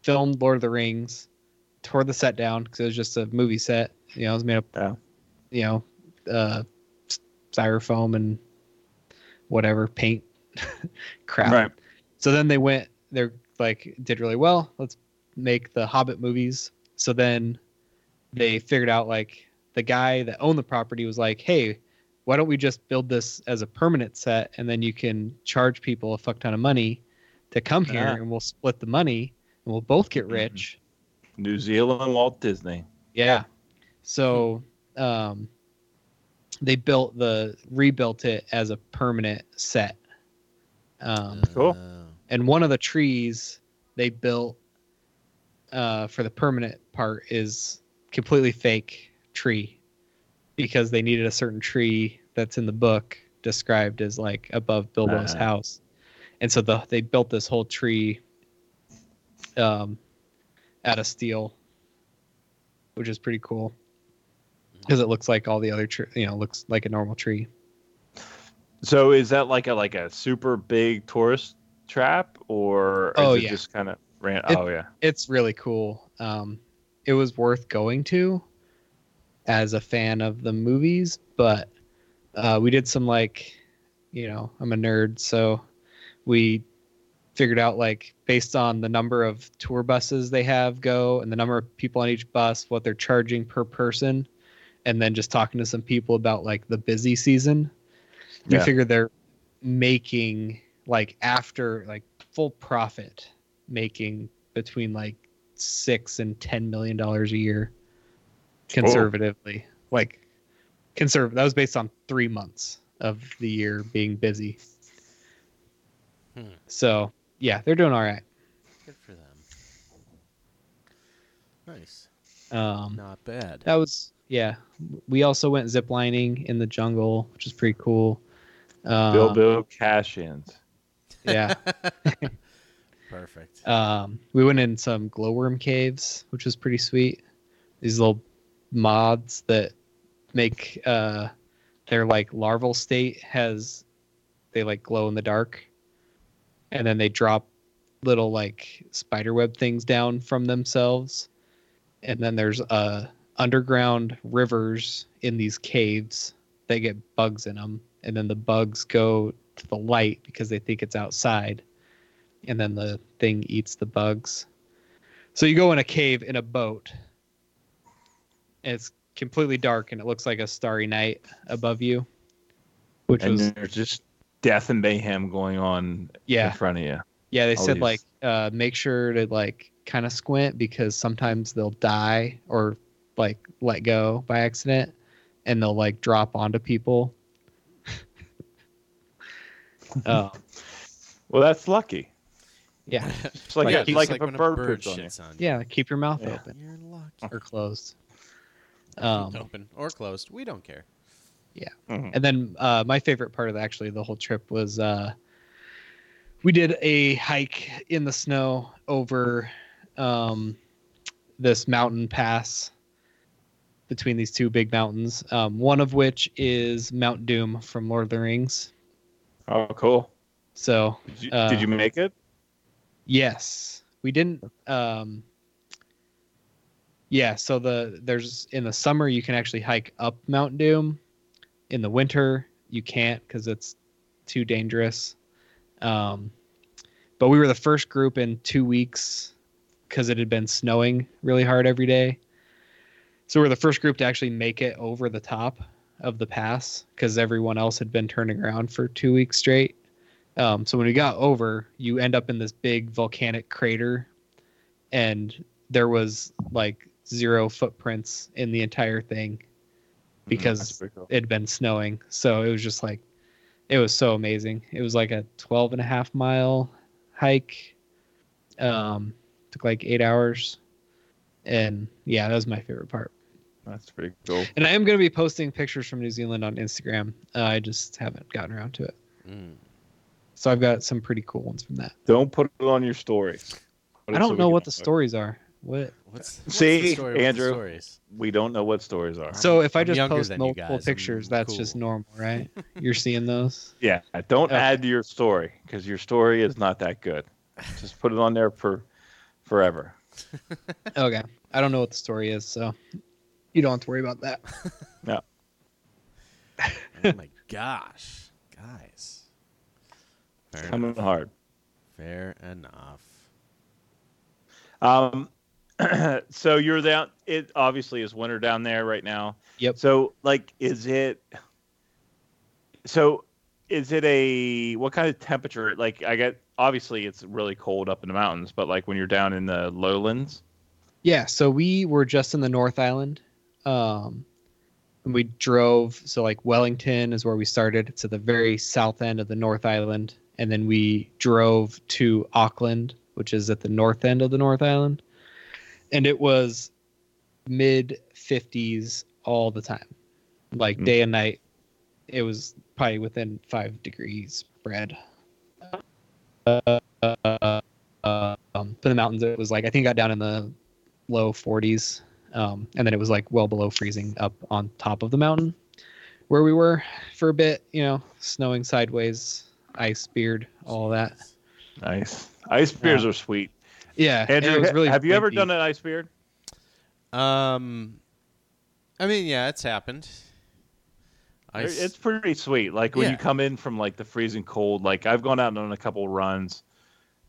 filmed Lord of the Rings, tore the set down because it was just a movie set. You know, it was made of, Yeah. you know, uh, styrofoam and whatever paint crap. Right. So then they went, they're like, did really well. Let's make the Hobbit movies. So then they figured out like the guy that owned the property was like, hey, why don't we just build this as a permanent set and then you can charge people a fuck ton of money to come here Yeah. and we'll split the money and we'll both get Mhm. rich. New Zealand, Walt Disney. Yeah. So um, they built the rebuilt it as a permanent set. Um, Cool. And one of the trees they built uh, for the permanent part is completely fake tree because they needed a certain tree that's in the book described as like above Bilbo's Ah. house, and so the they built this whole tree um, out of steel, which is pretty cool because it looks like all the other tree, you know, looks like a normal tree. So is that like a like a super big tourist trap, or is Oh, it yeah. just kind of ran? It- oh yeah. it's really cool. Um, it was worth going to as a fan of the movies, but uh, we did some like, you know, I'm a nerd, so we figured out like based on the number of tour buses they have go and the number of people on each bus, what they're charging per person, and then just talking to some people about like the busy season. We Yeah. figured they're making like after like full profit making between like six and ten million dollars a year conservatively like conservative that was based on three months of the year being busy Hmm. so yeah they're doing all right good for them. Nice. um Not bad. that was Yeah, we also went ziplining in the jungle, which is pretty cool. Um, Bilbo cash ins. Yeah. Perfect. Um, we went in some glowworm caves, which was pretty sweet. These little mods that make uh, their like larval state has they like glow in the dark, and then they drop little like spider web things down from themselves, and then there's uh underground rivers in these caves that get bugs in them, and then the bugs go to the light because they think it's outside. And then the thing eats the bugs. So you go in a cave in a boat, it's completely dark, and it looks like a starry night above you, which And was there's just death and mayhem going on yeah, in front of you. yeah. They all said these- like uh, make sure to like kind of squint because sometimes they'll die or like let go by accident, and they'll like drop onto people. Oh Well, that's lucky. yeah, It's like, Like- a, it's like, like if a when bird, pooped on you. shits on you. yeah. Keep your mouth Yeah. open You're lucky. or closed. Um, Open or closed. We don't care. Mhm. And then uh, my favorite part of actually the whole trip was uh, we did a hike in the snow over um, this mountain pass between these two big mountains. Um, one of which is Mount Doom from Lord of the Rings. Oh, cool. So Did you, Uh, did you make it? yes, we didn't. Um, yeah, so the there's in the summer you can actually hike up Mount Doom. In the winter you can't because it's too dangerous. Um, but we were the first group in two weeks because it had been snowing really hard every day. So we're the first group to actually make it over the top of the pass because everyone else had been turning around for two weeks straight. Um, so when we got over, you end up in this big volcanic crater, and there was like zero footprints in the entire thing because That's pretty cool. it had been snowing. So it was just like, it was so amazing. It was like a 12 and a half mile hike. Um, took like eight hours. And yeah, that was my favorite part. That's pretty cool. And I am going to be posting pictures from New Zealand on Instagram. Uh, I just haven't gotten around to it. Mm. So I've got some pretty cool ones from that. Don't put it on your story. I don't know what the stories are. What? What's, what's See, the story with the Andrew? stories? We don't know what stories are. So if I I'm just post multiple pictures, I'm that's just normal, right? You're seeing those. Yeah, don't Okay. add to your story because your story is not that good. Just put it on there for forever. Okay. I don't know what the story is, so you don't have to worry about that. No. oh my gosh, guys. Fair Coming enough. hard. Fair enough. Um, so you're down. It obviously is winter down there right now. Yep. So like, is it? So, is it a what kind of temperature? Like, I get obviously it's really cold up in the mountains, but like when you're down in the lowlands. Yeah, so we were just in the North Island. Um and we drove so like Wellington is where we started. It's at the very south end of the North Island. And then we drove to Auckland, which is at the north end of the North Island. And it was mid 50s all the time. Like Hmm. day and night. It was probably within 5 degrees spread. Uh, uh, um, in the mountains, it was like I think it got down in the low 40s, um, and then it was like well below freezing up on top of the mountain where we were for a bit. You know, snowing sideways, ice beard, all that. Nice. Ice beers are sweet. Yeah, Andrew, it was really have you ever windy. done an ice beard? Um, I mean, yeah, it's happened. I s- It's pretty sweet. Like when Yeah. you come in from like the freezing cold. Like I've gone out on a couple runs,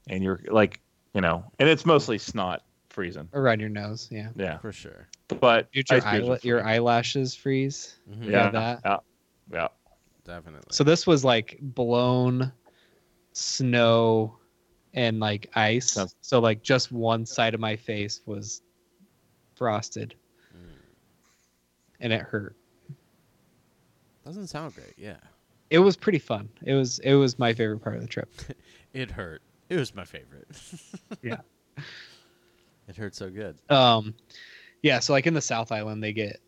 and you're like, you know, and it's mostly snot freezing. around your nose. Yeah, Yeah, for sure. but Did your ice beers your eyelashes freeze. Mhm, yeah, that. yeah, yeah. definitely. So this was like blown snow and like ice. Sounds- So like just one side of my face was frosted, Mm. and it hurt. Doesn't sound great. Yeah, It was pretty fun. It was it was my favorite part of the trip. it hurt. It was my favorite. Yeah. It hurt so good. Um, yeah. So like in the South Island, they get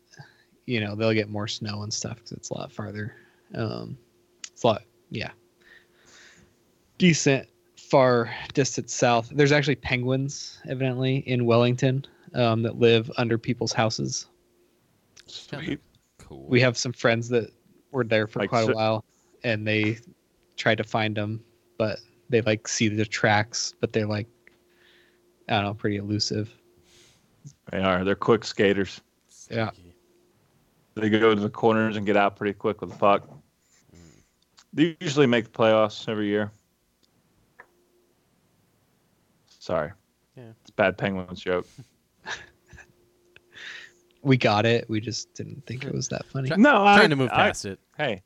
you know they'll get more snow and stuff because it's a lot farther. Um, it's a lot, yeah, decent far distant south. There's actually penguins, evidently, in Wellington um, that live under people's houses. Sweet. Cool. We have some friends that were there for Like quite so- a while, and they tried to find them, but they like see the tracks, but they're like, I don't know, pretty elusive. They are. They're quick skaters. Yeah. They go to the corners and get out pretty quick with the puck. They usually make the playoffs every year. Sorry. Yeah. It's a bad Penguins joke. We got it. We just didn't think it was that funny. Try- No, Trying I, to move I- past it. hey,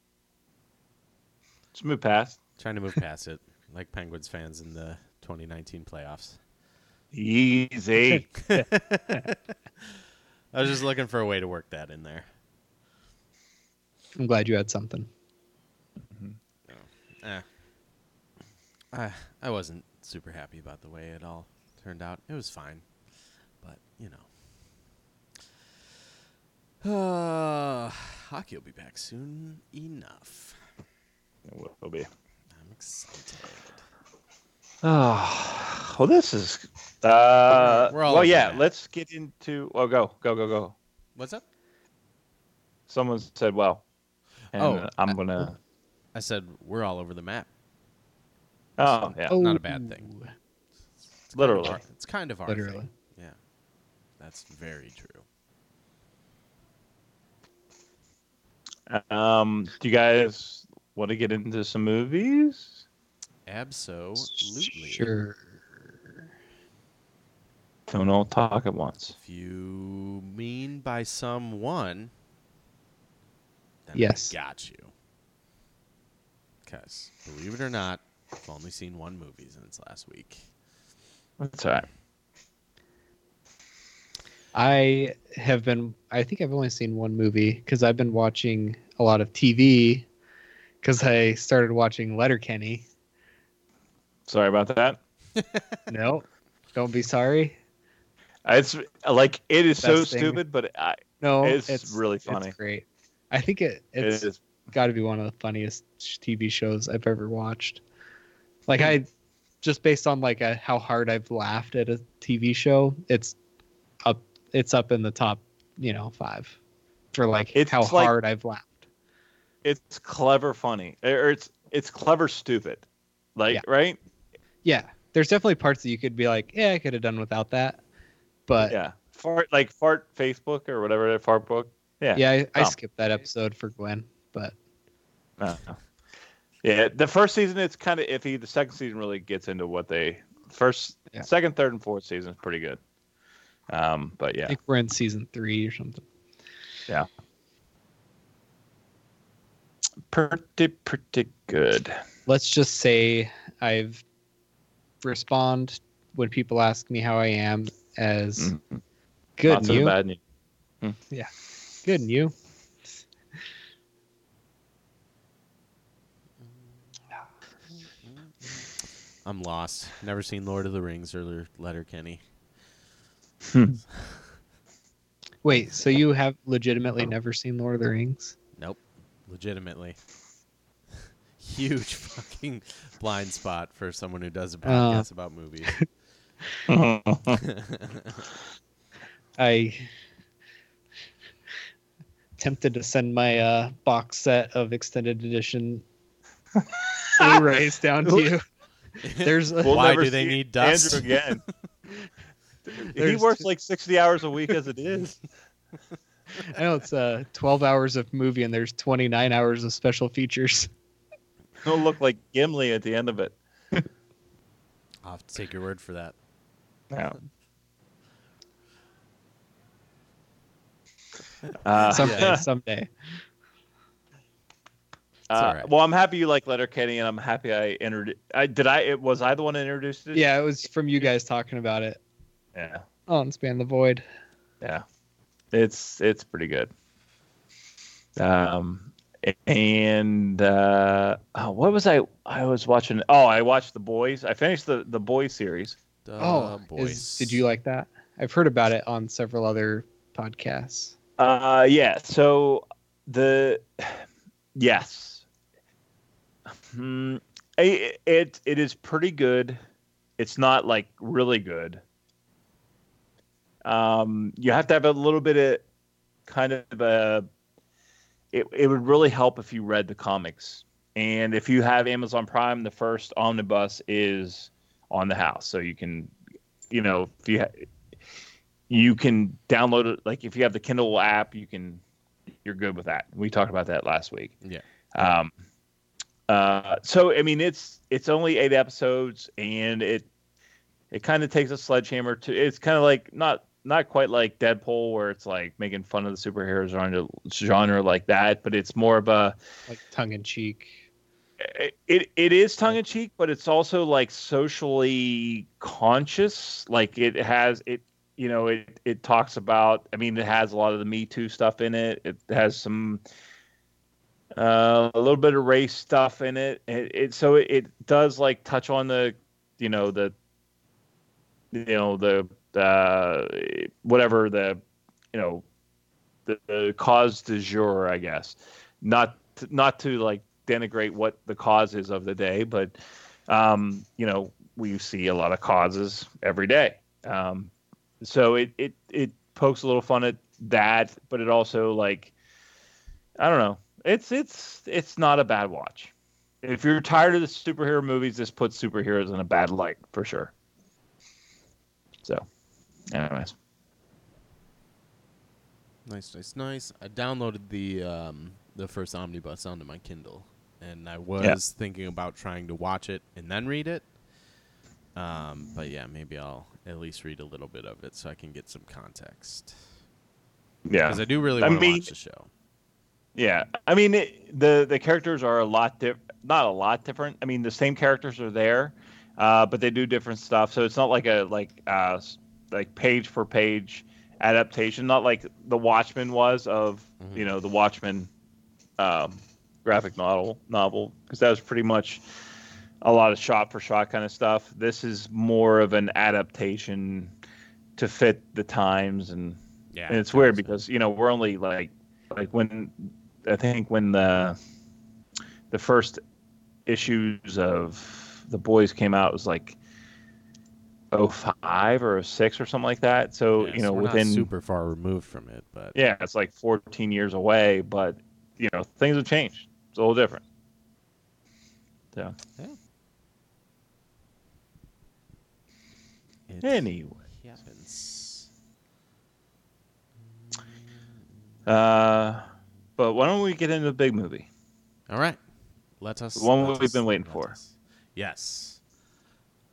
just move past. Trying to move past it, like Penguins fans in the 2019 playoffs. Easy. I was just looking for a way to work that in there. I'm glad you had something. Eh. I I wasn't super happy about the way it all turned out. It was fine, but you know, uh, hockey will be back soon enough. It will be. I'm excited. Oh, well, this is. Uh, We're all well, yeah. that. Let's get into. Oh, go, go, go, go. What's up? Someone said, "Well," and Oh, I'm I- gonna. I said we're all over the map. Oh, yeah. Not a bad thing. Ooh, It's kind of Literally. our- it's kind of our Literally. thing. Yeah, that's very true. Um, do you guys want to get into some movies? Absolutely. Sure. Don't all talk at once. If you mean by someone, then Yes. I got you. Because believe it or not, I've only seen one movie since last week. That's all right. I have been. I think I've only seen one movie because I've been watching a lot of TV. Because I started watching Letterkenny. Sorry about that. no, don't be sorry. It's like it is so thing. stupid, but I, No, It's really funny. It's great. I think it. it It's is. got to be one of the funniest TV shows I've ever watched. Like Hmm. I, just based on like a, how hard I've laughed at a TV show, it's up. It's up in the top, you know, five for like It's how like- hard I've laughed. It's clever, funny, or it's it's clever, stupid. Like Yeah. right? Yeah, there's definitely parts that you could be like, yeah, I could have done without that, but yeah. Fart like fart Facebook or whatever that fart book. Yeah. yeah, I, I skipped that episode for Gwen, but Uh, yeah. The first season it's kind of iffy. The second season really gets into what they first, Yeah. second, third, and fourth season is pretty good. Um, but I yeah, think we're in season three or something. Yeah, pretty pretty good. let's just say I've respond when people ask me how I am as Mhm. good Not and so you, bad. news. Yeah. Good and you. I'm lost. Never seen Lord of the Rings or Letter Letterkenny. Wait, so you have legitimately never seen Lord of the Rings? Nope. Legitimately. Huge fucking blind spot for someone who does a podcast about movies. I tempted to send my uh, box set of extended edition Blu-rays down to you. There's a, We'll Why do they need dust? Andrew again. he works like sixty hours a week as it is. I know it's uh, 12 hours of movie and there's 29 hours of special features. He'll look like Gimli at the end of it. I'll have to take your word for that. Yeah. Uh, Someday, Yeah. someday. Uh, all right. Well, I'm happy you like Letterkenny, and I'm happy I entered. I did. I it was I the one that introduced it. Yeah, it was from you guys talking about it Yeah. on Span the Void. Yeah. It's it's pretty good. Um and uh oh, what was I I was watching oh I watched the boys. I finished the the boys series. Duh, oh, boys. is, did you like that? I've heard about it on several other podcasts. Uh, yeah. So the yes, Hmm, it, it it is pretty good. It's not like really good. Um, you have to have a little bit of kind of a. It it would really help if you read the comics, and if you have Amazon Prime, the first omnibus is on the house, so you can, you know, if you ha- you can download it. Like if you have the Kindle app, you can. You're good with that. We talked about that last week. Yeah. Um, uh, so I mean, it's it's only eight episodes, and it it kind of takes a sledgehammer to. It's kind of like not not quite like Deadpool, where it's like making fun of the superhero genre, genre like that, but it's more of a Like tongue in cheek. it it is tongue in cheek, but it's also like socially conscious. Like it has it you know it it talks about. I mean, it has a lot of the Me Too stuff in it. It has some uh, a little bit of race stuff in it. It, it so it, does like touch on the you know the you know the uh, whatever the you know the, the cause du jour, I guess. Not to, not to like denigrate what the cause is of the day, but um, you know we see a lot of causes every day. Um, so it it it pokes a little fun at that, but it also like I don't know. It's it's it's not a bad watch. If you're tired of the superhero movies, this puts superheroes in a bad light for sure. So, anyways, Nice, nice, nice. I downloaded the um, the first omnibus onto my Kindle, and I was thinking about trying to watch it and then read it. Um, but yeah, maybe I'll at least read a little bit of it so I can get some context. yeah, Because I do really want to watch the show. Yeah, I mean it, the the characters are a lot diff- not a lot different. I mean the same characters are there, uh, but they do different stuff. So it's not like a like uh like page for page adaptation. Not like the Watchmen was of Mhm. you know the Watchmen um, graphic novel novel because that was pretty much a lot of shot for shot kind of stuff. This is more of an adaptation to fit the times and Yeah, and it's weird because you know we're only like like when I think when the the first issues of the boys came out it was like 05 or 06 or something like that. So Yeah, you know so we're not within super far removed from it, but yeah, it's like 14 years away, but you know things have changed. It's a little different. So it anyway, happens. uh, but why don't we get into the big movie? All right, let us. The one we've us- been waiting for. us- Yes.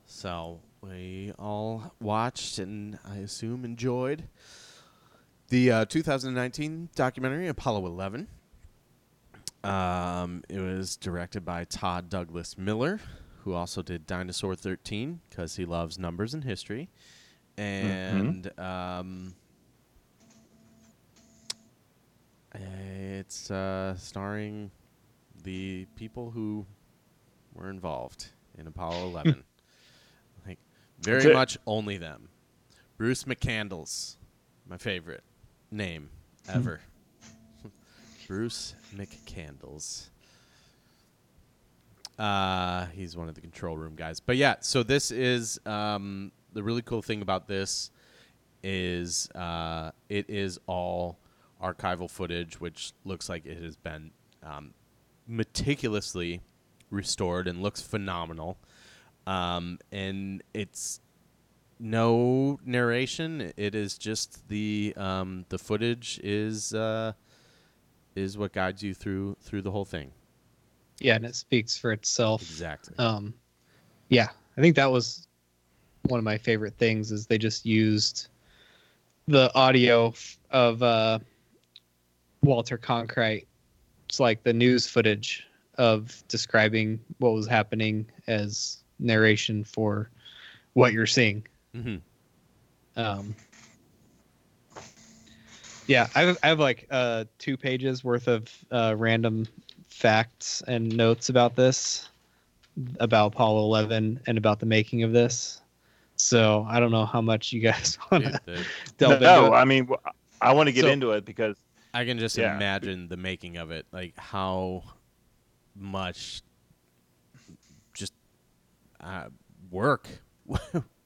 So we all watched and I assume enjoyed the uh, 2019 documentary Apollo 11. Um, it was directed by Todd Douglas Miller, who also did Dinosaur 13 because he loves numbers and history, and um, it's uh, starring the people who were involved in Apollo 11. like That's very it. much only them. Bruce McCandless, my favorite name ever. Bruce McCandless. Uh, he's one of the control room guys. But yeah, so this is um, the really cool thing about this is uh, it is all archival footage, which looks like it has been um, meticulously restored and looks phenomenal. Um, and it's no narration. It is just the um, the footage is uh, is what guides you through through the whole thing. Yeah, and it speaks for itself. Exactly. Um, yeah, I think that was one of my favorite things is they just used the audio of uh, Walter Cronkite. It's like the news footage of describing what was happening as narration for what you're seeing. hmm Um, yeah, I have, I have like uh, two pages worth of uh, random facts and notes about this, about Apollo 11 and about the making of this. So I don't know how much you guys want to delve no, into it. I mean, I want to get So- into it because I can just Yeah. imagine the making of it, like how much just uh, work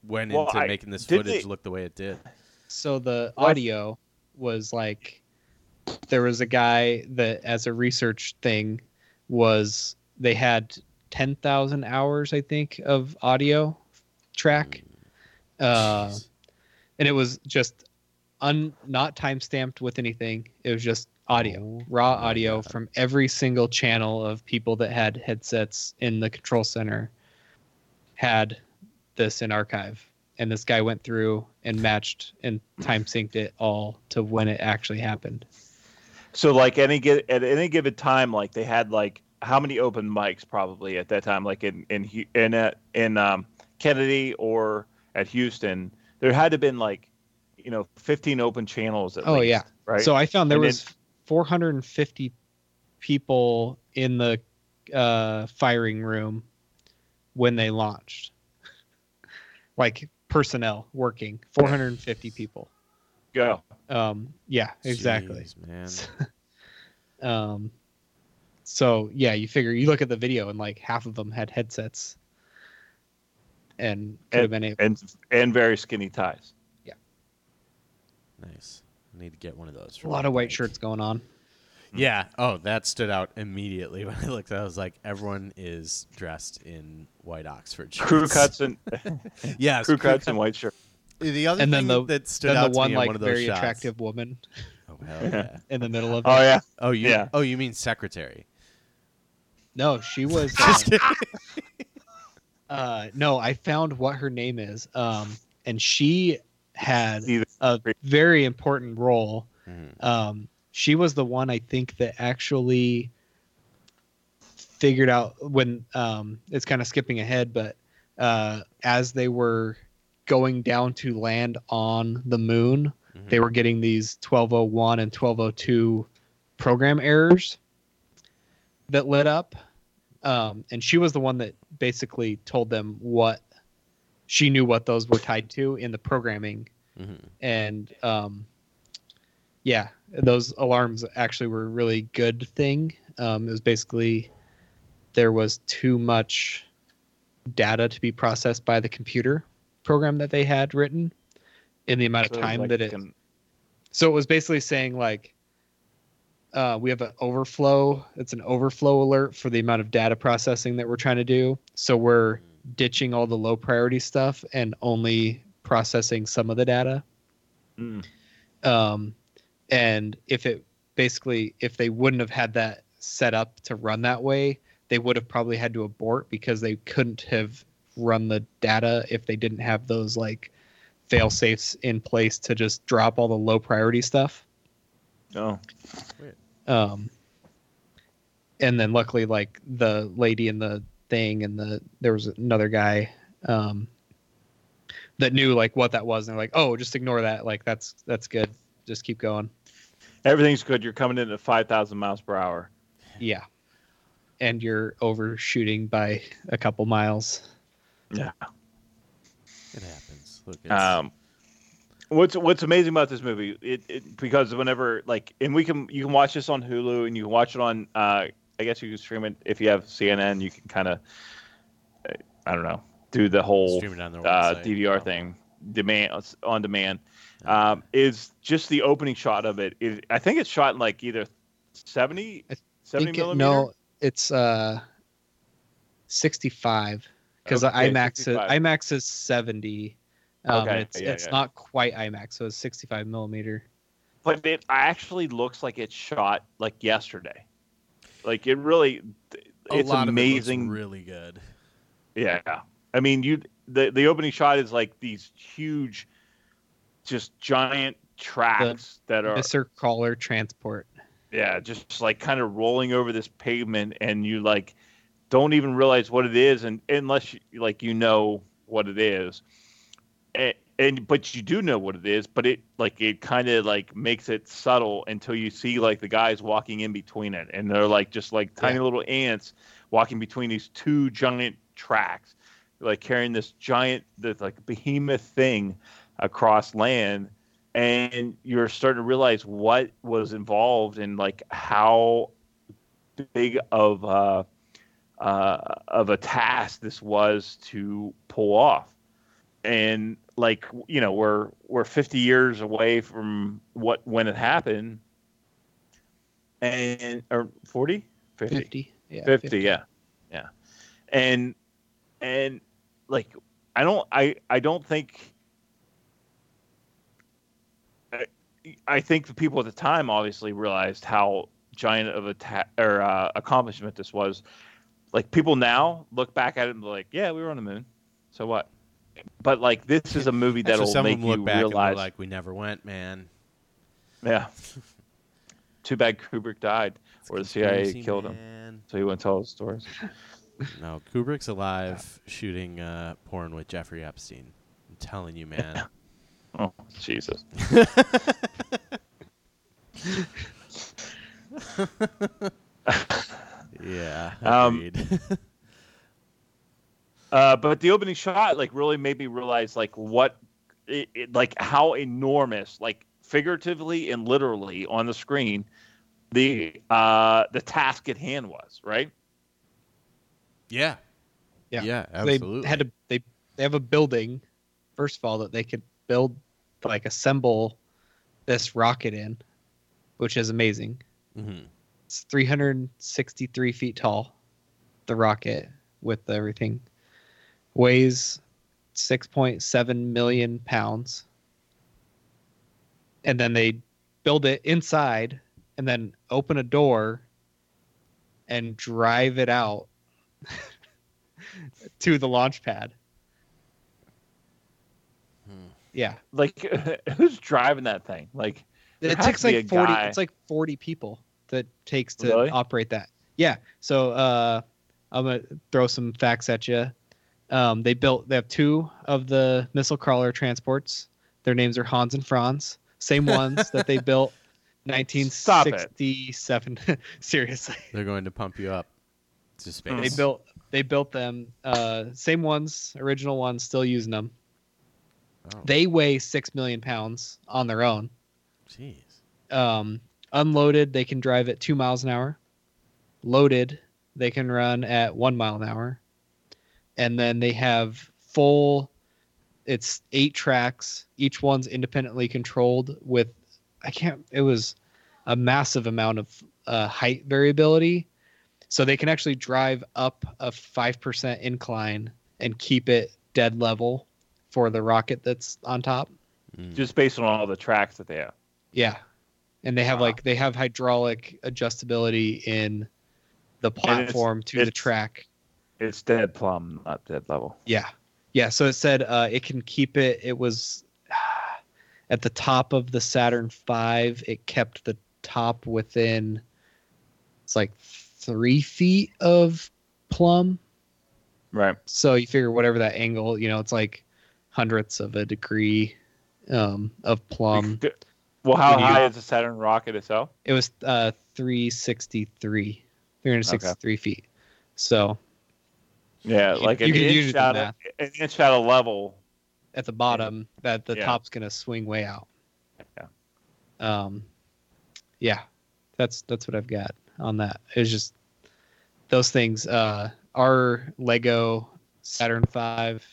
went Well, into I- making this footage they- look the way it did. So the What? audio was like there was a guy that as a research thing was they had 10,000 hours I think of audio track uh and it was just un not time stamped with anything. It was just audio Oh raw audio God. from every single channel of people that had headsets in the control center had this in archive. And this guy went through and matched and time synced it all to when it actually happened. So like any gi- at any given time, like they had like how many open mics probably at that time, like in in Hu- in uh, in um, Kennedy or at Houston, there had to been like you know 15 open channels at Oh, least, yeah. right. so i found there And was 450 people in the uh, firing room when they launched like personnel working 450 people go. um yeah exactly Jeez, man. um so yeah you figure you look at the video and like half of them had headsets and could have been able and and very skinny ties. Nice. I need to get one of those. a lot of white bike. shirts going on Yeah. Oh, that stood out immediately when I looked. I was like, everyone is dressed in white Oxford shirts. Crew cuts and yeah, crew cuts and white shirt. The other and then thing the that stood then out the to one me on like one of those very shots- attractive woman Oh hell yeah. in the middle of Oh it. yeah. Oh you. Yeah. Oh you mean secretary? no she was Just um, kidding. uh no i found what her name is um and she had a very important role Mhm. um, she was the one I think that actually figured out when um, it's kind of skipping ahead, but uh, as they were going down to land on the moon, Mhm. they were getting these 1201 and 1202 program errors that lit up. Um, and she was the one that basically told them what she knew what those were tied to in the programming Mhm. and um, yeah, those alarms actually were a really good thing. Um, it was basically there was too much data to be processed by the computer program that they had written in the amount of time like, that it. can- So it was basically saying like, uh, we have an overflow. It's an overflow alert for the amount of data processing that we're trying to do. So we're ditching all the low priority stuff and only processing some of the data. Mm. um, and if it basically if they wouldn't have had that set up to run that way they would have probably had to abort because they couldn't have run the data if they didn't have those like fail safes in place to just drop all the low priority stuff. Oh, um, and then luckily like the lady in the thing and the there was another guy um, that knew like what that was and they're like oh just ignore that like that's that's good just keep going everything's good. You're coming in at 5,000 miles per hour. Yeah. And you're overshooting by a couple miles. Yeah. It happens. Look, it's, Um, what's what's amazing about this movie? It, it because whenever like, and we can you can watch this on Hulu and you can watch it on. Uh, I guess you can stream it if you have CNN. You can kind of, I don't know, do the whole stream it on their uh. DVR Oh. thing, demand on demand. Um, is just the opening shot of it. Is, I think it's shot in like either 70, 70 it- millimeter. no, it's uh 65 because Okay, IMAX is, IMAX is 70. Um, Okay, it's yeah, it's yeah. not quite IMAX, so it's 65 millimeter. but it actually looks like it's shot like yesterday. Like it really, A it's lot amazing. Of it really good. Yeah, I mean, you the the opening shot is like these huge, just giant tracks that are missile crawler transport. yeah, just like kind of rolling over this pavement, and you like don't even realize what it is, and unless you, like you know what it is, and, and but you do know what it is, but it like it kind of like makes it subtle until you see like the guys walking in between it, and they're like just like tiny little ants walking between these two giant tracks, like carrying this giant, this like behemoth thing across land, and you're starting to realize what was involved and like how big of a, uh, of a task this was to pull off. And like you know we're we're 50 years away from what when it happened. And or 40 50 50. Yeah. 50, yeah yeah. And and like i don't i i don't think I, I think the people at the time obviously realized how giant of a ta- or uh, accomplishment this was. Like people now look back at it and be like yeah we were on the moon. So what but like this is a movie that'll make you back realize like, we never went, man. yeah too bad kubrick died It's or the cia killed him man. so he wouldn't tell his stories No, Kubrick's alive shooting uh, porn with Jeffrey Epstein. I'm telling you, man. oh jesus yeah. Um. Uh, but the opening shot like really made me realize like what it, it, like how enormous like figuratively and literally on the screen the uh the task at hand was right yeah. Yeah. Yeah, they absolutely. had to they they have a building first of all that they could build like assemble this rocket in which is amazing Mhm. it's 363 feet tall the rocket with everything weighs 6.7 million pounds. And then they build it inside and then open a door and drive it out to the launch pad. Hmm. yeah. Like who's driving that thing? Like it takes like 40 guy- it's like 40 people that takes to Really? operate that. Yeah. So uh i'm gonna throw some facts at you um they built they have two of the missile crawler transports. Their names are hans and franz. Same ones that they built 1967 seriously. They're going to pump you up to space. they built they built them uh same ones original ones still using them. Oh, they weigh six million pounds on their own. Jeez. um, unloaded they can drive at two miles an hour. Loaded they can run at one mile an hour and then they have full it's eight tracks each one's independently controlled with i can't it was a massive amount of uh, height variability so they can actually drive up a 5% incline and keep it dead level for the rocket that's on top Mm. just based on all the tracks that they have yeah. And they have Wow. like they have hydraulic adjustability in the it's- platform to the track. It's dead plumb, not dead level Yeah. Yeah, so it said uh it can keep it it was at the top of the Saturn 5, it kept the top within it's like 3 feet of plumb. right So you figure whatever that angle, you know, it's like hundredths of a degree um of plumb. well how when you- high is the saturn rocket itself It was uh 363, 363 feet. So yeah You- like you an inch out of, an inch out of level at the bottom, that the Yeah. top's gonna swing way out. Yeah. Um, yeah, that's that's what I've got on that. It's just those things. Uh, our Lego Saturn Five,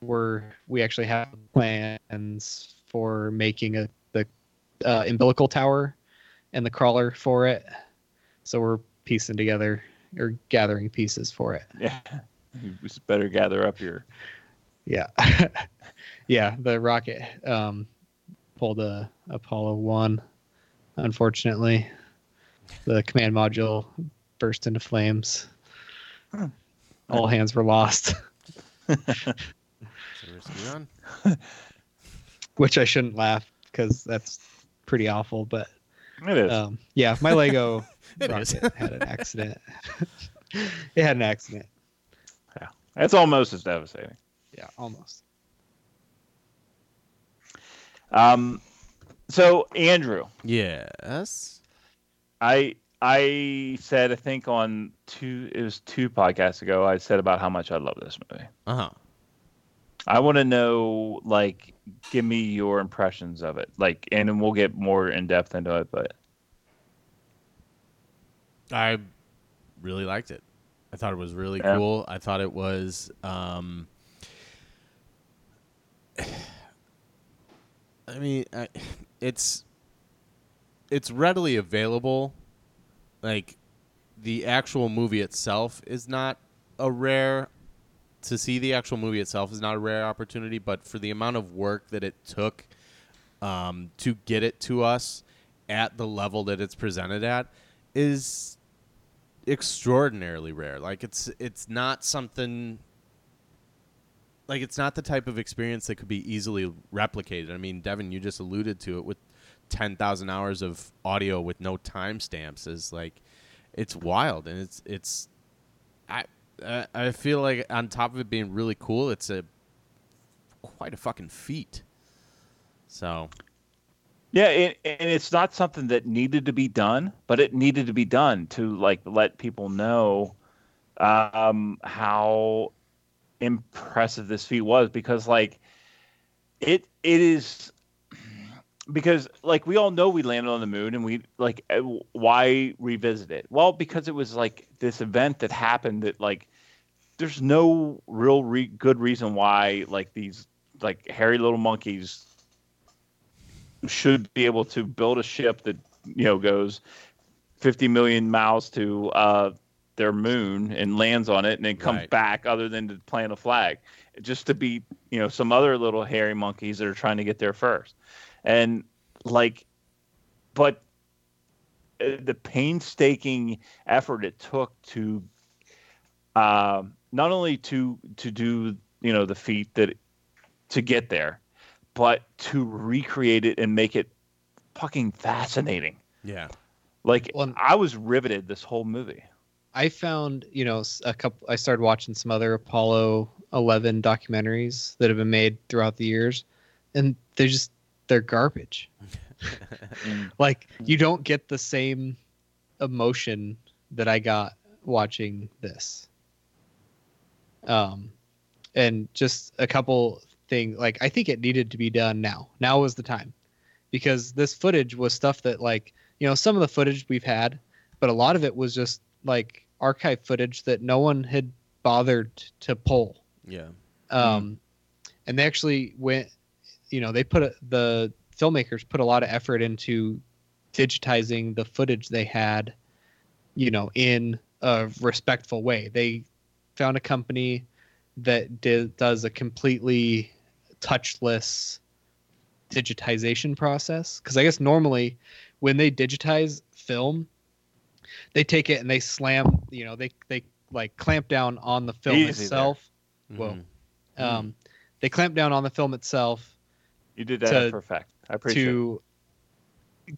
were we actually have plans for making a the uh, umbilical tower and the crawler for it. So we're piecing together or gathering pieces for it. yeah you just better gather up your Yeah. yeah, the rocket um pulled a Apollo 1 unfortunately. The command module burst into flames. Hmm. All hands were lost, So risky run. which I shouldn't laugh because that's pretty awful, but it is um yeah, my Lego rocket had an accident. it had an accident. That's almost as devastating Yeah, almost. um so andrew Yes. I I said I think on two it was two podcasts ago I said about how much I love this movie. Uh huh. I want to know, like, give me your impressions of it, like, and then we'll get more in depth into it. But I really liked it. I thought it was really Yeah. cool. I thought it was. Um, I mean, I, it's it's readily available. Like the actual movie itself is not a rare to see the actual movie itself is not a rare opportunity, but for the amount of work that it took um, to get it to us at the level that it's presented at is extraordinarily rare. Like it's it's not something like it's not the type of experience that could be easily replicated. I mean, Devin, you just alluded to it with 10,000 hours of audio with no timestamps is like it's wild and it's it's I I I feel like on top of it being really cool, it's a quite a fucking feat. So, yeah, and, it's not something that needed to be done, but it needed to be done to like let people know um, how impressive this feat was because like it it is because like we all know we landed on the moon and we like uh, why revisit it? Well because it was like this event that happened that like there's no real re- good reason why like these like hairy little monkeys should be able to build a ship that you know goes 50 million miles to uh, their moon and lands on it and then comes Right. back other than to plant a flag just to be you know some other little hairy monkeys that are trying to get there first and like but uh, the painstaking effort it took to um, not only to to do you know the feat that to get there but to recreate it and make it fucking fascinating yeah. like Well, i was riveted this whole movie I found, you know, a couple. I started watching some other Apollo 11 documentaries that have been made throughout the years, and they're just they're garbage. like you don't get the same emotion that I got watching this. Um, and just a couple things. Like I think it needed to be done now. Now was the time, because this footage was stuff that like you know some of the footage we've had, but a lot of it was just like archive footage that no one had bothered to pull Yeah. um, and they actually went you know they put a, the filmmakers put a lot of effort into digitizing the footage they had you know in a respectful way they found a company that did, does a completely touchless digitization process because i guess normally when they digitize film they take it and they slam you know they they like clamp down on the film Easy there. itself Whoa. Mhm. um, they clamp down on the film itself you did that To- for effect i appreciate it to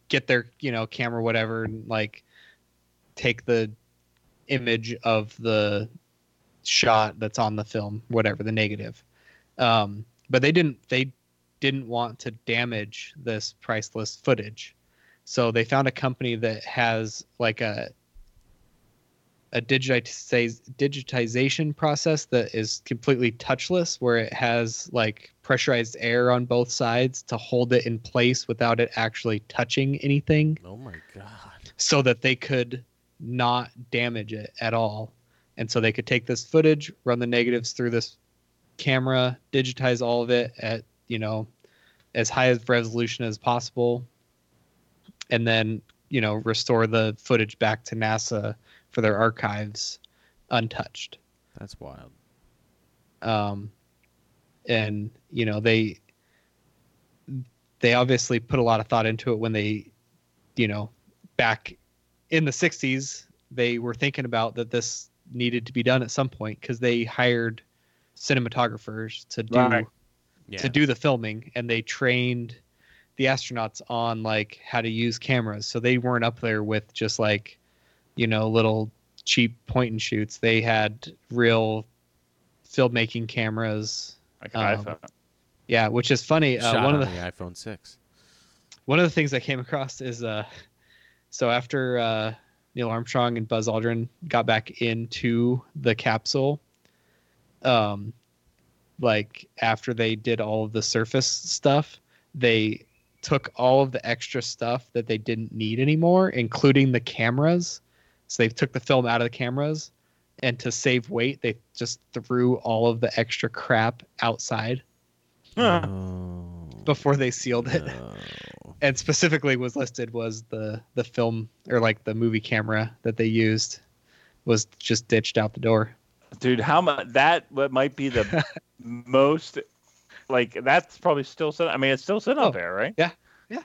get their you know camera whatever and like take the image of the shot that's on the film whatever the negative. Um, but they didn't they didn't want to damage this priceless footage. So they found a company that has like a a digitize, digitization process that is completely touchless where it has like pressurized air on both sides to hold it in place without it actually touching anything. Oh my god. so that they could not damage it at all and so they could take this footage run the negatives through this camera digitize all of it at you know as high of resolution as possible and then you know restore the footage back to nasa for their archives untouched That's wild. um, and you know they they obviously put a lot of thought into it when they you know back in the 60s they were thinking about that this needed to be done at some point because they hired cinematographers to do Right. Yeah. to do the filming and they trained the astronauts on like how to use cameras so they weren't up there with just like you know little cheap point and shoots they had real filmmaking cameras like um, iphone yeah which is funny uh, one of the the iPhone 6. one of the things I came across is uh so after uh Neil Armstrong and Buzz Aldrin got back into the capsule um like after they did all of the surface stuff, they took all of the extra stuff that they didn't need anymore, including the cameras. So they took the film out of the cameras, and to save weight, they just threw all of the extra crap outside Oh, before they sealed it. No. And specifically was listed was the the film or like the movie camera that they used was just ditched out the door. dude how much that what might be the most like that's probably still sitting i mean it's still sitting Oh, up there right Yeah, yeah,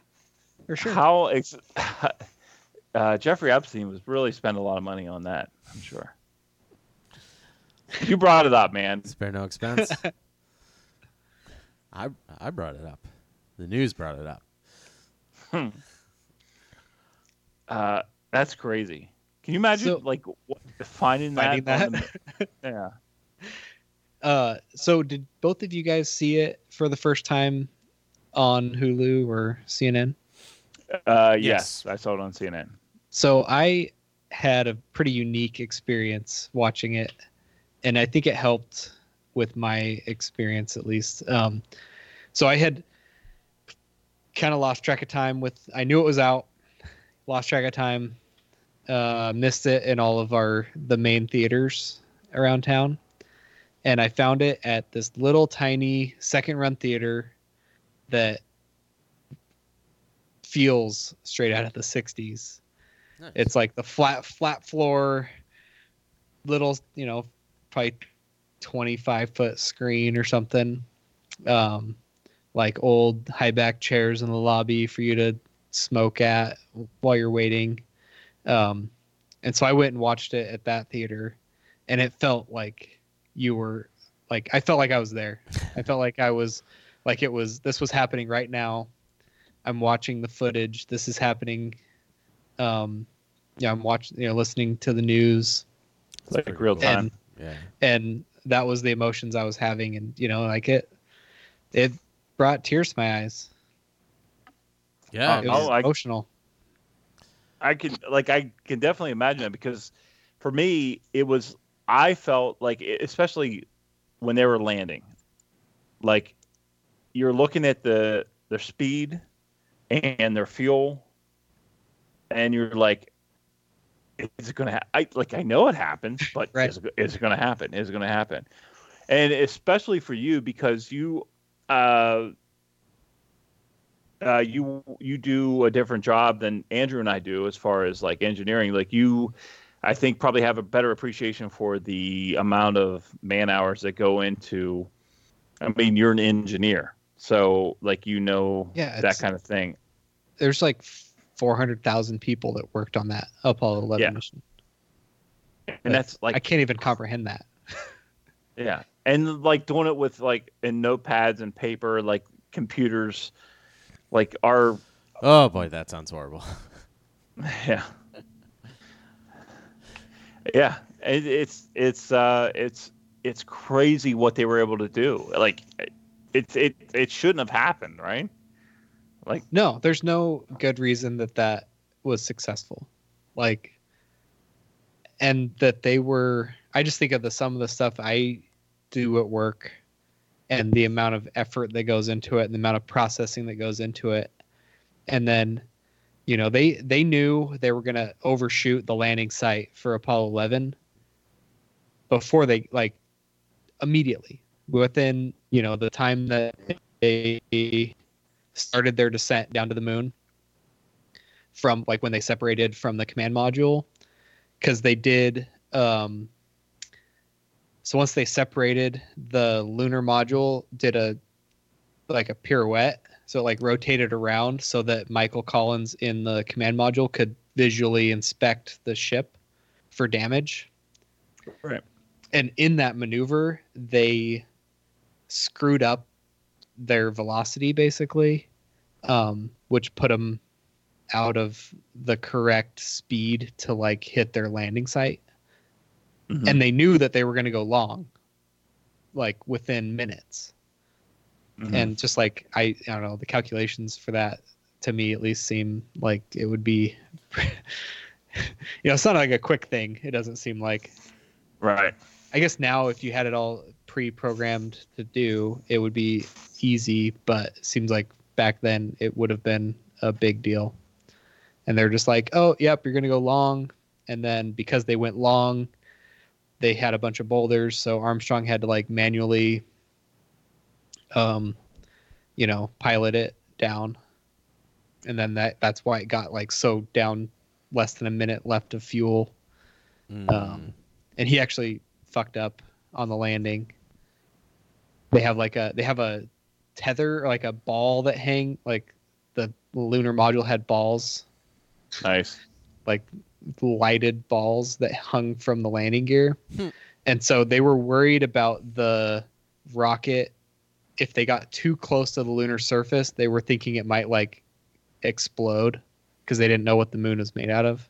For sure. how ex- uh, jeffrey epstein was really spending a lot of money on that i'm sure you brought it up man Spare no expense. I I brought it up. The news brought it up. Uh, that's crazy. Can you imagine So- like what, finding that, Finding the- yeah. Uh, so did both of you guys see it for the first time on Hulu or CNN? uh, Yes. yes. I saw it on cnn So I had a pretty unique experience watching it, and I think it helped with my experience at least. Um, so I had kind of lost track of time with. I knew it was out, lost track of time, uh, missed it in all of our the main theaters around town, and I found it at this little tiny second run theater that feels straight out of the 60s Nice. it's like the flat flat floor little you know probably 25 foot screen or something um like old high back chairs in the lobby for you to smoke at while you're waiting. Um and so i went and watched it at that theater and it felt like you were like i felt like i was there. I felt like i was like it was this was happening right now. I'm watching the footage. This is happening. Um yeah i'm watching you know listening to the news. It's like real time. And- Yeah. and that was the emotions i was having and you know like it it brought tears to my eyes Yeah. Uh, it it oh, was was- I- emotional I can like I can definitely imagine it because for me it was I felt like especially when they were landing like you're looking at the their speed and their fuel and you're like is it gonna ha- I like I know it happens but Right. is, it, is it gonna happen is it gonna happen and especially for you because you uh uh, you you do a different job than Andrew and I do as far as like engineering. Like you, I think probably have a better appreciation for the amount of man hours that go into. I mean, you're an engineer, so like you know Yeah, that kind of thing. there's like 400000 people that worked on that apollo 11 Yeah. mission And that's like i can't even comprehend that Yeah, and like doing it with like in notepads and paper, like computers, like our Oh boy, that sounds horrible. yeah, yeah. It, it's it's uh it's it's crazy what they were able to do. Like it it it shouldn't have happened, right? Like no there's no good reason that that was successful like and that they were i just think of the some of the stuff i do at work and the amount of effort that goes into it and the amount of processing that goes into it. And then you know they they knew they were going to overshoot the landing site for apollo 11 before they like immediately within you know the time that they started their descent down to the moon from like when they separated from the command module because they did um so once they separated the lunar module did a like a pirouette. So it like rotated around so that michael collins in the command module could visually inspect the ship for damage. Right. and in that maneuver they screwed up their velocity basically um, which put them out of the correct speed to like hit their landing site Mhm. and they knew that they were going to go long like within minutes Mhm. and just like I, I don't know the calculations for that to me at least seem like it would be you know it's not like a quick thing it doesn't seem like right. I guess now if you had it all pre-programmed to do, it would be easy. But seems like back then it would have been a big deal. And they're just like, "Oh, yep, you're gonna go long." And then because they went long, they had a bunch of boulders, so Armstrong had to like manually, um, you know, pilot it down. And then that that's why it got like so down, less than a minute left of fuel. Mm. Um, and he actually fucked up on the landing. They have like a they have a tether, like a ball that hang like the lunar module had balls, Nice. like lighted balls that hung from the landing gear. Hmm. And so they were worried about the rocket if they got too close to the lunar surface, they were thinking it might like explode because they didn't know what the moon was made out of.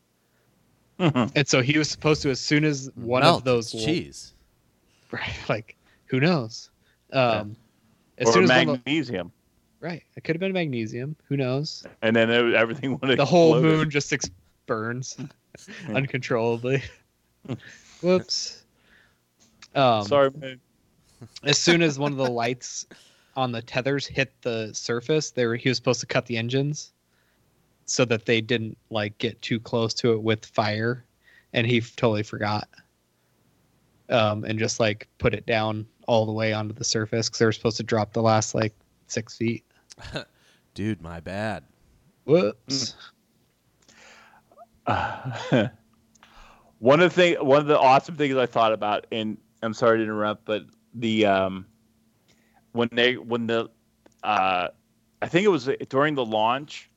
And so he was supposed to, as soon as one Melt of those, cheese. right? Like, who knows? Um, As or soon as one of the- magnesium, right, it could have been magnesium. Who knows? and then it- everything would The whole moon just ex- burns uncontrollably. Whoops. Um, Sorry, man. as soon as one of the lights on the tethers hit the surface, they were he was supposed to cut the engines so that they didn't like get too close to it with fire, and he f- totally forgot. Um, and just like put it down all the way onto the surface because they were supposed to drop the last like six feet. Dude, my bad. Whoops. one of the thing, one of the awesome things I thought about, and I'm sorry to interrupt, but the um, when they when the uh, I think it was during the launch,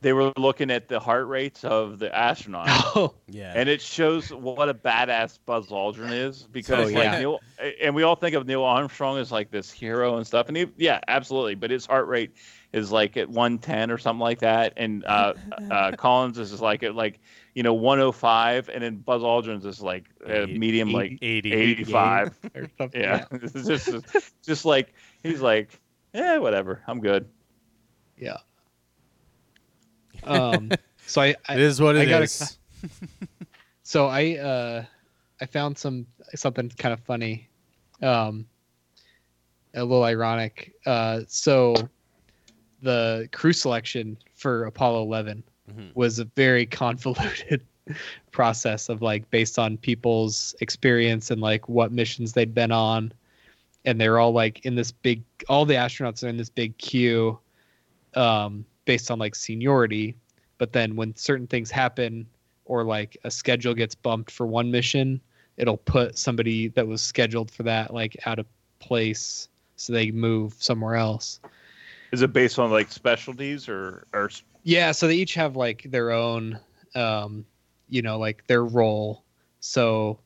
they were looking at the heart rates of the astronauts. Oh, Yeah. and it shows what a badass Buzz Aldrin is because Oh, like yeah. Neil, and we all think of Neil Armstrong as like this hero and stuff, and he, yeah, absolutely. But his heart rate is like at 110 or something like that, and uh, uh, Collins is like at like you know 105, and then Buzz Aldrin's is like uh, Eighty- medium like 80. 85. or something. yeah, it's just just like he's like, yeah, whatever, I'm good. yeah. Um. So I, I it is what I it gotta is. So I uh I found some something kind of funny. Um a little ironic. Uh so the crew selection for Apollo 11 Mhm. was a very convoluted process of like based on people's experience and like what missions they'd been on. And they're all like in this big all the astronauts are in this big queue um based on like seniority. But then when certain things happen or like a schedule gets bumped for one mission it'll put somebody that was scheduled for that like out of place so they move somewhere else Is it based on like specialties or or yeah, so they each have like their own um you know, like their role. So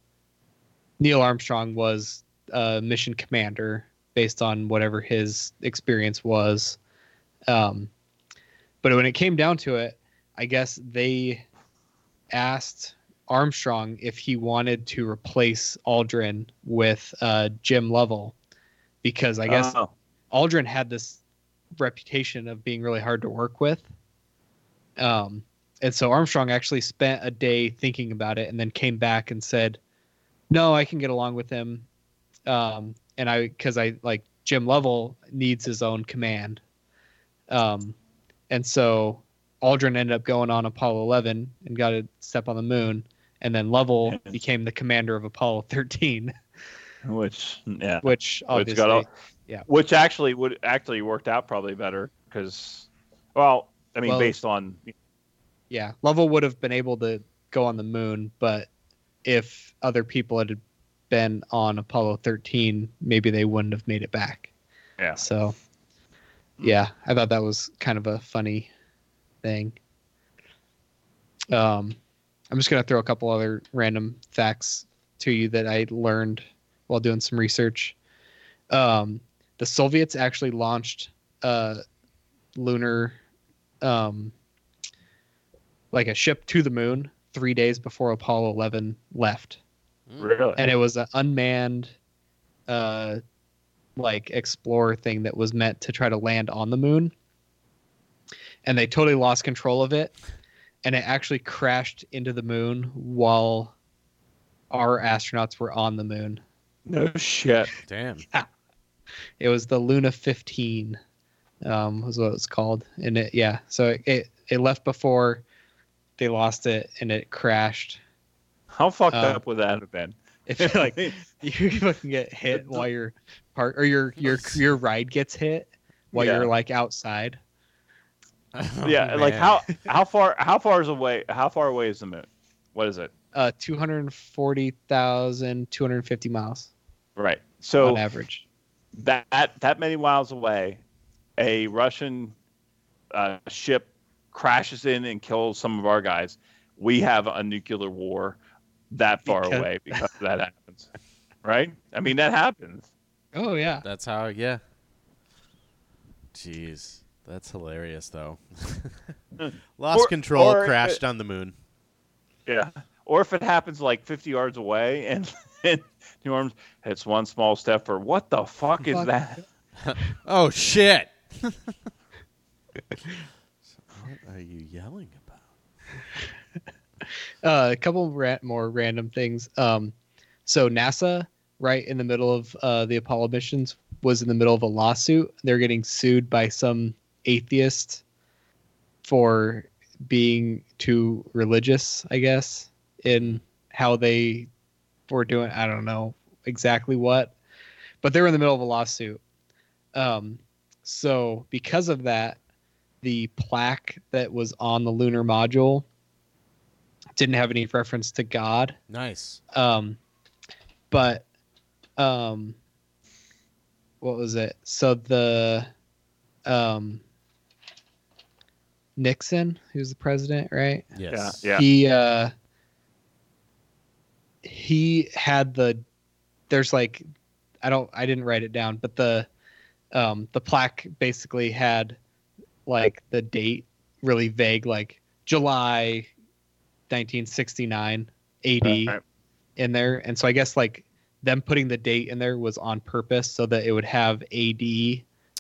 Neil Armstrong was a mission commander based on whatever his experience was. Um but when it came down to it, I guess they asked Armstrong if he wanted to replace Aldrin with uh Jim Lovell because I guess Oh. Aldrin had this reputation of being really hard to work with. Um, and so Armstrong actually spent a day thinking about it and then came back and said, no, I can get along with him. Um, and I, cause I like Jim Lovell needs his own command. Um, and so Aldrin ended up going on Apollo 11 and got to step on the moon. And then Lovell became the commander of Apollo 13, which yeah. which Which obviously, got all, yeah. Which actually would actually worked out probably better because, well, I mean, Well- based on yeah, Lovell would have been able to go on the moon, but if other people had been on Apollo 13, maybe they wouldn't have made it back. yeah, So, yeah, I thought that was kind of a funny thing. Um, I'm just gonna throw a couple other random facts to you that I learned while doing some research. Um, the Soviets actually launched a lunar, um, like a ship to the moon three days before Apollo 11 left really. and it was an unmanned uh like explorer thing that was meant to try to land on the moon and they totally lost control of it and it actually crashed into the moon while our astronauts were on the moon No shit. Damn. It was the Luna 15, um, was what it was called, and it yeah. So it, it it left before they lost it, and it crashed. How fucked Uh, up would that have been? If you like you fucking get hit while you're part or your your your ride gets hit while Yeah. you're like outside. yeah, Oh, like how how far how far is away? How far away is the moon? What is it? Uh, two hundred forty thousand two hundred fifty miles Right. So on average. That that many miles away, a Russian uh, ship crashes in and kills some of our guys. We have a nuclear war that far Because- away because that happens, right? I mean that happens. Oh yeah. That's how. Yeah. Jeez, that's hilarious though. Lost Or- control, or- crashed on the moon. Yeah. Or if it happens like 50 yards away and, and New Orleans, it's one small step for what the fuck is Fuck. that? Oh shit! what are you yelling about? Uh, a couple ra- more random things. Um, so NASA, right in the middle of uh, the Apollo missions, was in the middle of a lawsuit. They're getting sued by some atheist for being too religious, I guess, in how they were doing. I don't know exactly what, but they were in the middle of a lawsuit. Um, so because of that, the plaque that was on the lunar module didn't have any reference to God. Nice. Um, but um, what was it? So the um, Nixon, who's the president, right? Yes. Yeah. He uh, he had the there's like I don't I didn't write it down, but the um the plaque basically had like the date really vague, like July 1969 AD Right. in there, and so I guess like them putting the date in there was on purpose so that it would have AD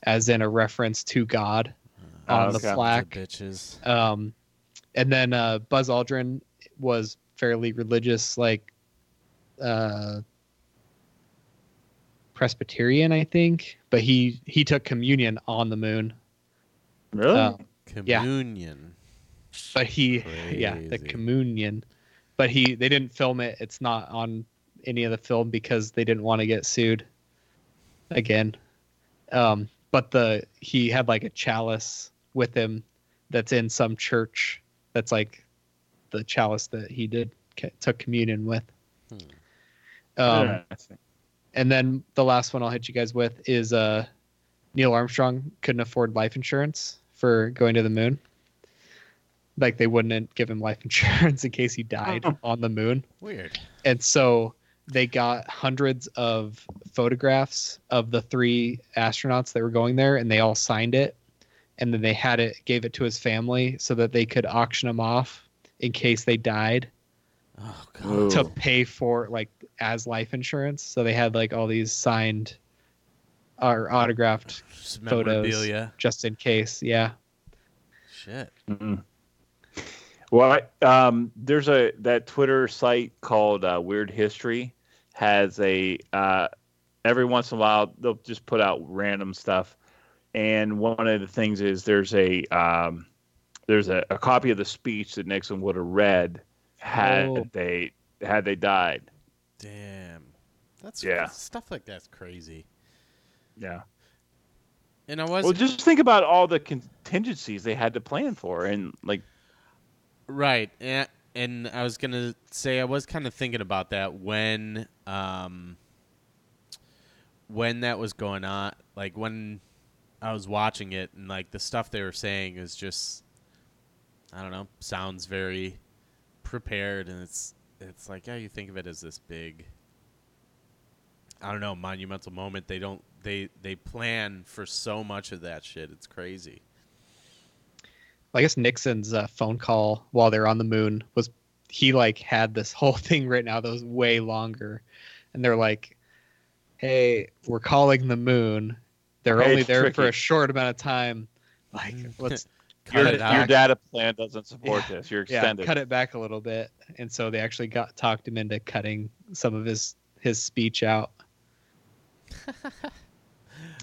as in a reference to God on the okay. plaque. bitches. Um, and then uh, Buzz Aldrin was fairly religious, like uh, Presbyterian, I think. But he he took communion on the moon. Really? Uh, Yeah. Communion. but he yeah the communion. But he they didn't film it. It's not on any of the film because they didn't want to get sued again. Um, but the he had like a chalice with him that's in some church that's like the chalice that he did took communion with. Um, and then the last one I'll hit you guys with is uh, Neil Armstrong couldn't afford life insurance for going to the moon. Like they wouldn't give him life insurance in case he died on the moon. Weird. And so they got hundreds of photographs of the three astronauts that were going there and they all signed it. And then they had it, gave it to his family so that they could auction them off in case they died Oh god. To pay for like as life insurance. So they had like all these signed or autographed Just photos. memorabilia. just in case. Yeah. Shit. Mm-mm. Well, I- um, there's a that Twitter site called uh, Weird History has a uh, every once in a while they'll just put out random stuff, and one of the things is there's a um, there's a, a copy of the speech that Nixon would have read had Oh. they had they died. Damn. That's Yeah. stuff like that's crazy. Yeah. And I was Well, just think about all the contingencies they had to plan for, and like Right. And, and I was going to say I was kind of thinking about that when um when that was going on, like when I was watching it and like the stuff they were saying is just I don't know, sounds very prepared and it's it's like yeah, you think of it as this big I don't know, monumental moment. They don't they they plan for so much of that shit. It's crazy. I guess Nixon's uh, phone call while they're on the moon was he like had this whole thing written out that was way longer, and they're like, "Hey, we're calling the moon. They're Hey, only it's there for a short amount of time. Like, let's Cut your, it your data plan doesn't support Yeah. this. You're yeah, extended. cut it back a little bit." And so they actually got talked him into cutting some of his his speech out.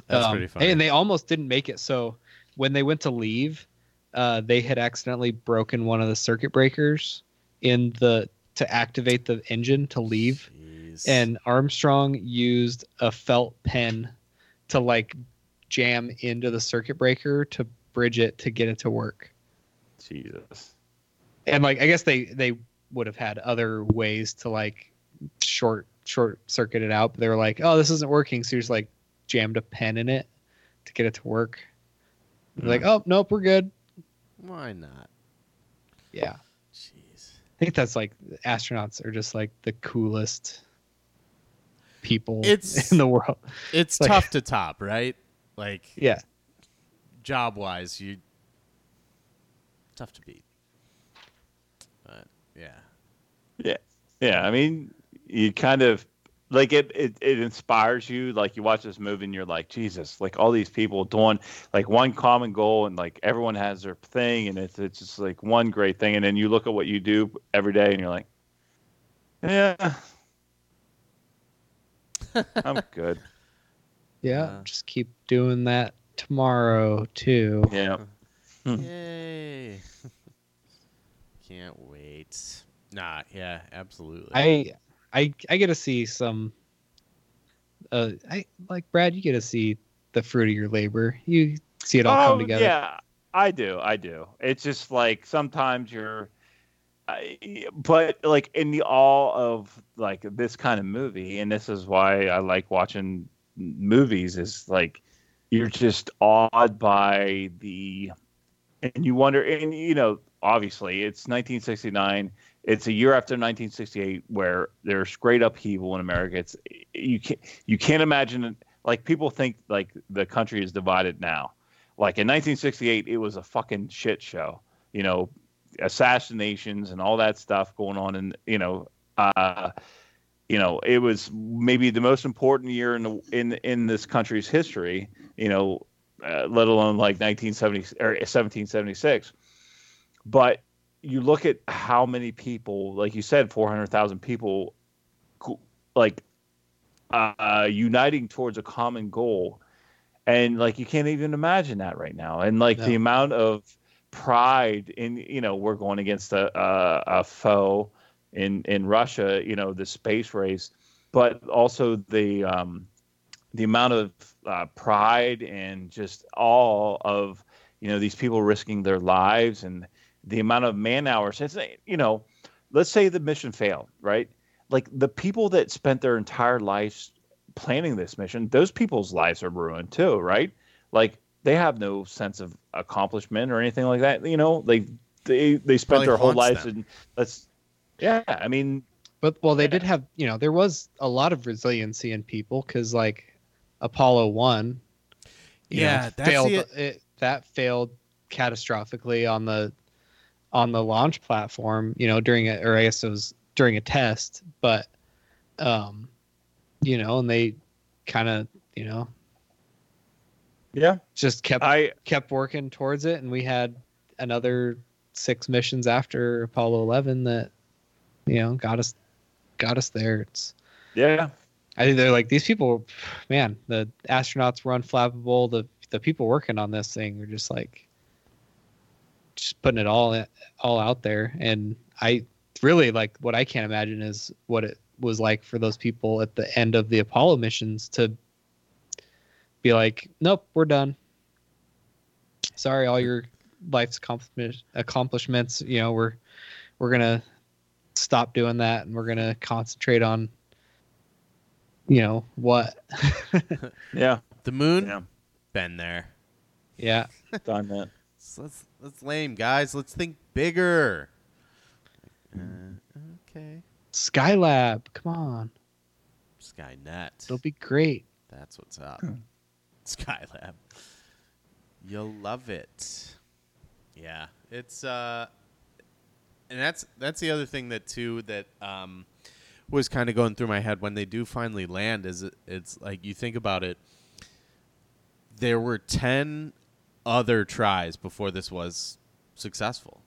That's Um, pretty funny. And they almost didn't make it. So when they went to leave, uh, they had accidentally broken one of the circuit breakers in the to activate the engine to leave. Jeez. And Armstrong used a felt pen to like jam into the circuit breaker to bridge it to get it to work. Jesus. And like I guess they they would have had other ways to like short short circuit it out, but they were like, oh, this isn't working, so you just like jammed a pen in it to get it to work. Like, hmm. oh nope, we're good. why not? Yeah. Jeez. I think that's like astronauts are just like the coolest people It's- in the world. It's Like- tough to top, right? Like Yeah. Job wise, you tough to beat. But yeah. Yeah. Yeah. I mean, you kind of like it, it, it inspires you. Like you watch this movie and you're like, Jesus, like all these people doing like one common goal and like everyone has their thing and it's, it's just like one great thing. And then you look at what you do every day and you're like, yeah, I'm good. Yeah. Uh, just keep doing that tomorrow too. Yeah. Hmm. Yay. Can't wait. Nah, yeah, absolutely. I I I get to see some uh I like Brad, you get to see the fruit of your labor. You see it all come together. Oh, Yeah, I do. I do. It's just like sometimes you're, I, but like in the all of like this kind of movie, and this is why I like watching movies. Is like you're just awed by the, and you wonder, and you know, obviously it's 1969. It's a year after 1968 where there's great upheaval in America. It's you can't you can't imagine like people think like the country is divided now like in 1968 it was a fucking shit show you know assassinations and all that stuff going on and you know uh you know it was maybe the most important year in the in in this country's history you know uh, let alone like 1970 or 1776 but you look at how many people like you said 400,000 people like uh uniting towards a common goal. And like you can't even imagine that right now. And like the amount of pride in you know we're going against a, a, a foe in in russia you know the space race but also the um the amount of uh, pride and just all of you know these people risking their lives and the amount of man hours it's you know let's say the mission failed right like the people that spent their entire lives planning this mission, those people's lives are ruined too, right? Like they have no sense of accomplishment or anything like that. You know, they they they spent Probably their whole lives them. in let's yeah, I mean But well, they did have, you know, there was a lot of resiliency in people because like Apollo one, you know, Yeah, that's failed. the- It, that failed catastrophically on the on the launch platform. You know, during a, or I guess it was during a test, but um, you know, and they kind of, you know, yeah, just kept I kept working towards it, and we had another six missions after Apollo eleven that, you know, got us got us there. It's yeah, I think they're like these people, man. The astronauts were unflappable. The the people working on this thing were just like, just putting it all all out there. And I really like what I can't imagine is what it was like for those people at the end of the Apollo missions to be like, nope, we're done. Sorry, all your life's accomplishments. You know, we're we're gonna stop doing that, and we're gonna concentrate on you know what yeah, the moon, yeah, been there. yeah done that. So let's let's lame guys. Let's think bigger. Uh, okay. skylab come on Skynet. it'll be great That's what's up. Skylab. You'll love it. Yeah. It's uh and that's that's the other thing that too that um was kind of going through my head when they do finally land is it, it's like you think about it there were 10 other tries before this was successful.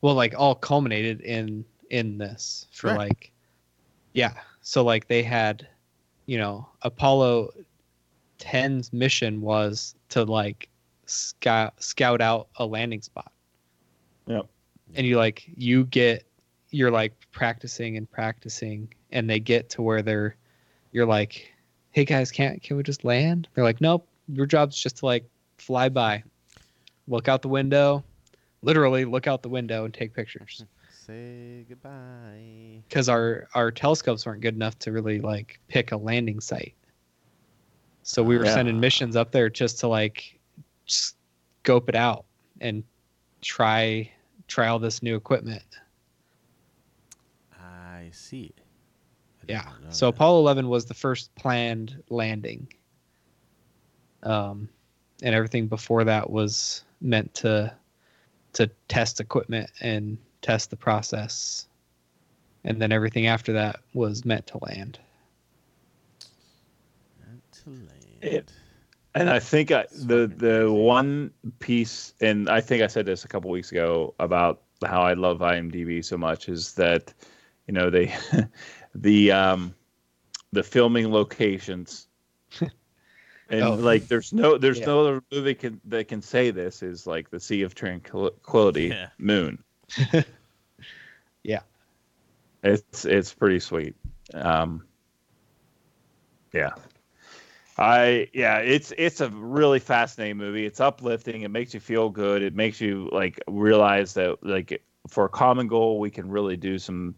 well like all culminated in in this for Sure. like yeah so like they had you know, Apollo 10's mission was to like scout scout out a landing spot. Yep. And you like you get you're like practicing and practicing and they get to where they're you're like, "Hey guys, can't can we just land?" They're like, "Nope, your job's just to like fly by. Look out the window, literally look out the window and take pictures." Say goodbye. because our our telescopes weren't good enough to really like pick a landing site. So we were Yeah. sending missions up there just to like scope it out and try try all this new equipment. I see. I Yeah. So that. Apollo 11 was the first planned landing. Um, and everything before that was meant to to test equipment and test the process. And then everything after that was meant to land. To land. It- And I think I, the the one piece, and I think I said this a couple weeks ago about how I love IMDb so much is that, you know, they, the um, the filming locations, and Oh. like there's no there's Yeah. no other movie can that can say this is like the Sea of Tranquility, Yeah. Moon. Yeah. It's it's pretty sweet. Um, yeah. I yeah, it's it's a really fascinating movie. It's uplifting. It makes you feel good. It makes you like realize that like for a common goal, we can really do some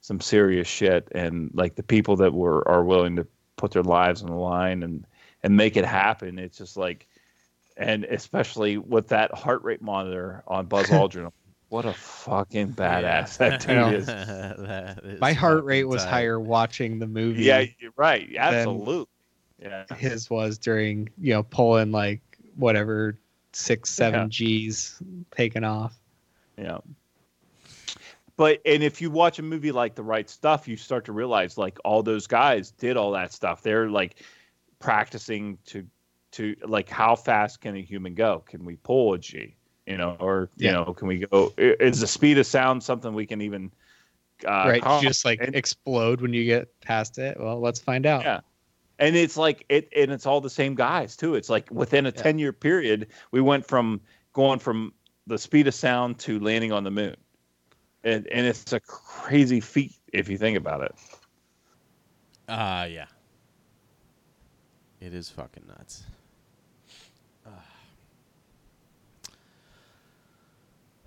some serious shit. And like the people that were are willing to put their lives on the line and and make it happen. It's just like, and especially with that heart rate monitor on Buzz Aldrin. What a fucking badass Yeah. that dude is. That is My heart rate was tight. higher watching the movie. Yeah, you're right. Absolutely. Yeah. his was during you know pulling like whatever six seven G's taken off. Yeah. But and if you watch a movie like The Right Stuff, you start to realize like all those guys did all that stuff. They're like practicing to to like how fast can a human go? Can we pull a G? You know, or you Yeah. know, can we go? Is the speed of sound something we can even? Uh, right, just like and- explode when you get past it. Well, let's find out. Yeah. And it's like it and it's all the same guys too it's like within a Yeah. 10 year period we went from going from the speed of sound to landing on the moon and and it's a crazy feat if you think about it Uh yeah. It is fucking nuts.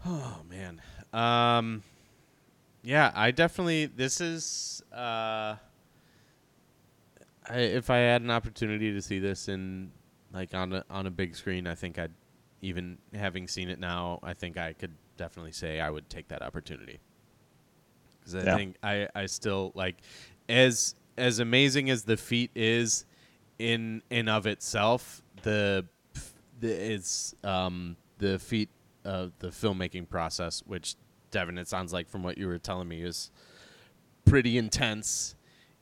Oh man. Um yeah, I definitely this is uh I, if I had an opportunity to see this in like on a on a big screen, I think I'd even having seen it now, I think I could definitely say I would take that opportunity. Cuz I Yeah. think I I still like as as amazing as the feat is in in of itself, the the it's um the feat of the filmmaking process, which Devin, it sounds like from what you were telling me, is pretty intense